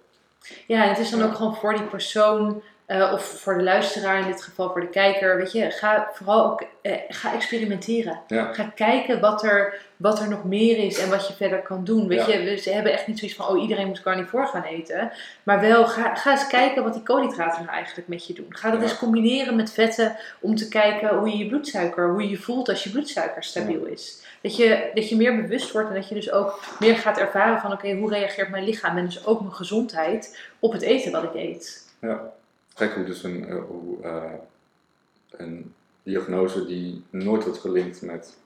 Ja, en het is dan Ja. ook gewoon voor die persoon, eh, of voor de luisteraar in dit geval, voor de kijker, weet je, ga vooral ook eh, ga experimenteren. Ja. Ga kijken wat er, wat er nog meer is en wat je verder kan doen. Weet Ja. je, we- ze hebben echt niet zoiets van, oh iedereen moet carnivore gaan eten. Maar wel, ga, ga eens kijken wat die koolhydraten nou eigenlijk met je doen. Ga dat Ja. eens combineren met vetten om te kijken hoe je je bloedsuiker, hoe je je voelt als je bloedsuiker stabiel is. Dat je, dat je meer bewust wordt en dat je dus ook meer gaat ervaren van, oké, hoe reageert mijn lichaam en dus ook mijn gezondheid op het eten wat ik eet. Ja. Gek hoe dus een, eh, hoe, eh, een diagnose die nooit wordt gelinkt met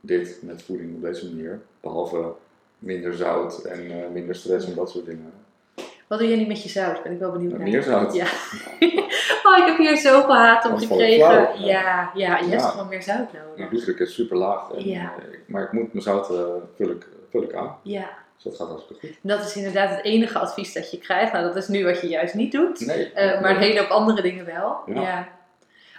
dit, met voeding op deze manier, behalve minder zout en eh, minder stress en dat soort dingen. Wat doe jij niet met je zout? Ben ik wel benieuwd naar. meer zout? Ja. oh, ik heb hier zoveel haat wel gekregen. ja, ja. ja, je hebt Ja. gewoon meer zout Mijn nodig. bloeddruk is super laag, en, Ja. maar ik moet mijn zout vul, ik, vul ik aan, Ja, dus dat gaat hartstikke goed. dat is inderdaad het enige advies dat je krijgt. Nou, dat is nu wat je juist niet doet. Nee, Eh, maar een hele hoop andere dingen wel. Ja. Ja.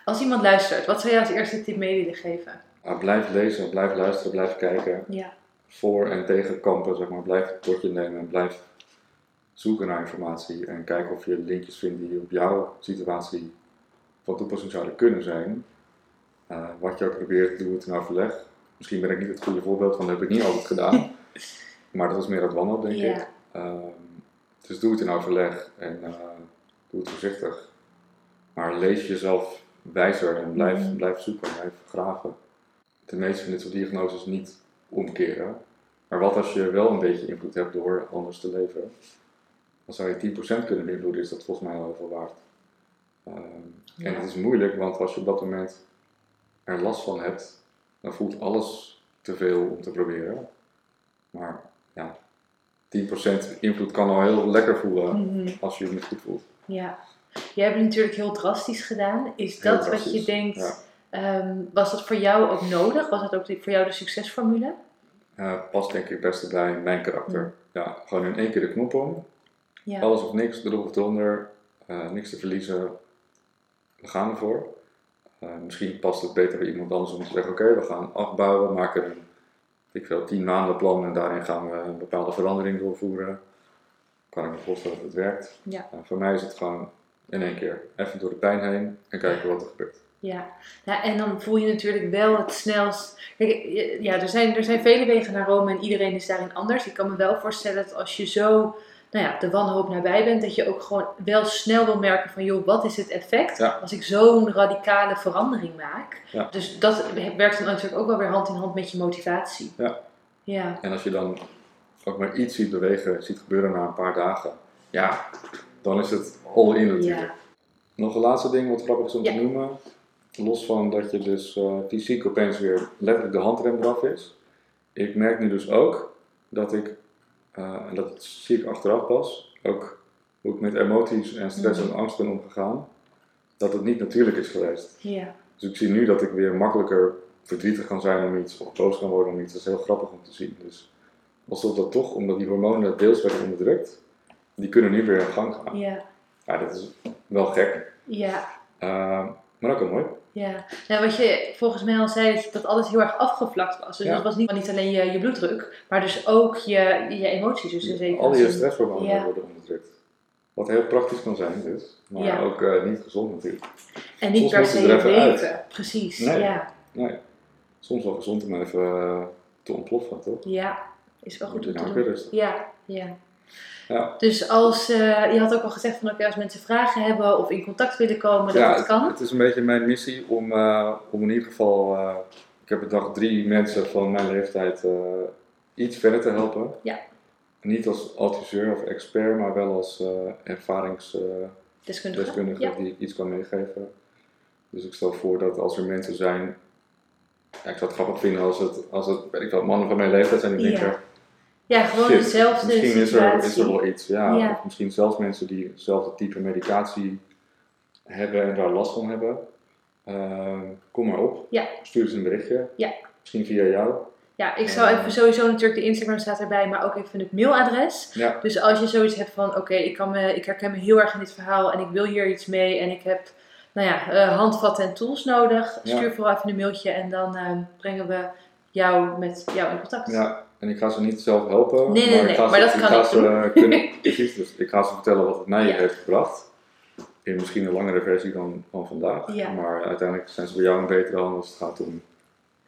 Als iemand luistert, wat zou je als eerste tip mee willen geven? Blijf lezen, blijf luisteren, blijf kijken. Ja, Voor en tegen kampen, zeg maar. Blijf het tot je nemen en blijf zoeken naar informatie. En kijken of je linkjes vindt die op jouw situatie van toepassing zouden kunnen zijn. Eh, wat je ook probeert, doe het in overleg. Misschien ben ik niet het goede voorbeeld, want dat heb ik niet altijd gedaan. maar dat is meer het wanhoop, denk Ja. ik. Ehm, dus doe het in overleg en eh, doe het voorzichtig. Maar lees jezelf wijzer en blijf, Mhm. blijf zoeken, blijf graven. De meeste van dit soort diagnoses niet omkeren. Maar wat als je wel een beetje invloed hebt door anders te leven? Dan zou je 10% kunnen beïnvloeden, is dat volgens mij al heel veel waard. Ehm, En het is moeilijk, want als je op dat moment er last van hebt, dan voelt alles te veel om te proberen. Maar ja, 10% invloed kan al heel lekker voelen Mhm. als je je niet goed voelt. ja. Jij hebt het natuurlijk heel drastisch gedaan. Is Heel dat wat je denkt, ja. ehm, was dat voor jou ook nodig? Was dat ook voor jou de succesformule? Eh, past denk ik het beste bij mijn karakter. Mm. Ja, gewoon in één keer de knop om. Ja. Alles of niks, erop of eronder. eh, niks te verliezen. We gaan ervoor. Eh, misschien past het beter bij iemand anders om te zeggen, oké, we gaan afbouwen, maken een ik wil tien maanden plan en daarin gaan we een bepaalde verandering doorvoeren. Kan ik me voorstellen dat het werkt. Ja. Voor mij is het gewoon in één keer even door de pijn heen en kijken wat er gebeurt. Ja, nou, en dan voel je natuurlijk wel het snelst. Kijk, ja, er zijn, er zijn vele wegen naar Rome en iedereen is daarin anders. Ik kan me wel voorstellen dat als je zo nou ja, de wanhoop nabij bent, dat je ook gewoon wel snel wil merken van, joh, wat is het effect Ja. als ik zo'n radicale verandering maak? Ja. Dus dat werkt dan natuurlijk ook wel weer hand in hand met je motivatie. Ja. Ja, En als je dan ook maar iets ziet bewegen, ziet gebeuren na een paar dagen, ja, dan is het all in natuurlijk. ja, Nog een laatste ding wat grappig is om te noemen. Los van dat je dus eh, fysiek opeens weer letterlijk de handrem eraf is. Ik merk nu dus ook dat ik, eh, en dat zie ik achteraf pas, ook hoe ik met emoties en stress Mhm. en angst ben omgegaan, dat het niet natuurlijk is geweest. Dus ik zie nu dat ik weer makkelijker verdrietig kan zijn om iets of boos kan worden om iets. Dat is heel grappig om te zien. Dus alsof dat toch, omdat die hormonen deels werden onderdrukt, die kunnen nu weer in gang gaan. ja, Ja, dat is wel gek, ja. eh, maar ook wel mooi. Ja, nou, wat je volgens mij al zei, is dat alles heel erg afgevlakt was. Dus Ja. dat was niet, niet alleen je, je bloeddruk, maar dus ook je, je emoties. Dus in zekere Al je zin. stresshormonen Ja. worden onderdrukt. Wat heel praktisch kan zijn dus, maar Ja. ook eh, niet gezond natuurlijk. En niet Soms per se even uit. Precies, Nee. ja. Nee, soms wel gezond om even eh, te ontploffen, toch? Ja, is wel goed om te nou doen. Ja, ja. Ja. Dus als, eh, je had ook al gezegd van oké, als mensen vragen hebben of in contact willen komen, dat ja, het het, kan. het is een beetje mijn missie om, eh, om in ieder geval, eh, ik heb bedacht drie mensen van mijn leeftijd iets verder te helpen. Ja. Niet als adviseur of expert, maar wel als ervaringsdeskundige Deskundige. Ja. die iets kan meegeven. Dus ik stel voor dat als er mensen zijn, ja, ik zou het grappig vinden als het, als het weet ik wel, mannen van mijn leeftijd zijn die denken, ja, gewoon Shit, dezelfde misschien is er, is er wel iets. Ja, Ja. Of misschien zelfs mensen die hetzelfde type medicatie hebben en daar last van hebben. Ehm, kom maar op. Ja. Stuur eens een berichtje. Ja. Misschien via jou. Ja, ik zou Eh. even sowieso natuurlijk, de Instagram staat erbij, maar ook even het mailadres. Ja, Dus als je zoiets hebt van, oké, ik ik, ik herken me heel erg in dit verhaal en ik wil hier iets mee en ik heb, nou ja, eh, handvatten en tools nodig, Ja. stuur vooral even een mailtje en dan eh, brengen we jou met jou in contact. ja. En ik ga ze niet zelf helpen. Nee, nee, maar ik ga ze, dat ik kan ik ze kunnen, precies, dus ik ga ze vertellen wat het mij Ja. heeft gebracht. In misschien een langere versie dan van vandaag. Ja. Maar uiteindelijk zijn ze bij jou een betere hand als het gaat om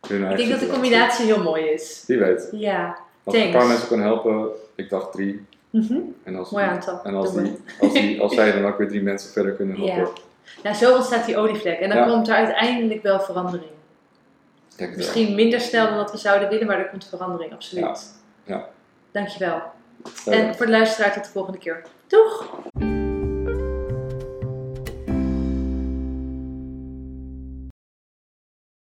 hun eigen Ik denk dat de combinatie heel mooi is. Wie weet. Ja. Als ik een paar mensen kan helpen, ik dacht drie. Mhm. En als, Mooi aantal. en als, die, als, die, als zij dan ook weer drie mensen verder kunnen Ja. helpen. Nou, zo ontstaat die olievlek en dan Ja. komt er uiteindelijk wel verandering. Denk wel. Misschien minder snel dan dat we zouden willen, maar er komt verandering, absoluut. Ja. Ja. Dankjewel. Eh, En voor de luisteraar tot de volgende keer. Doeg!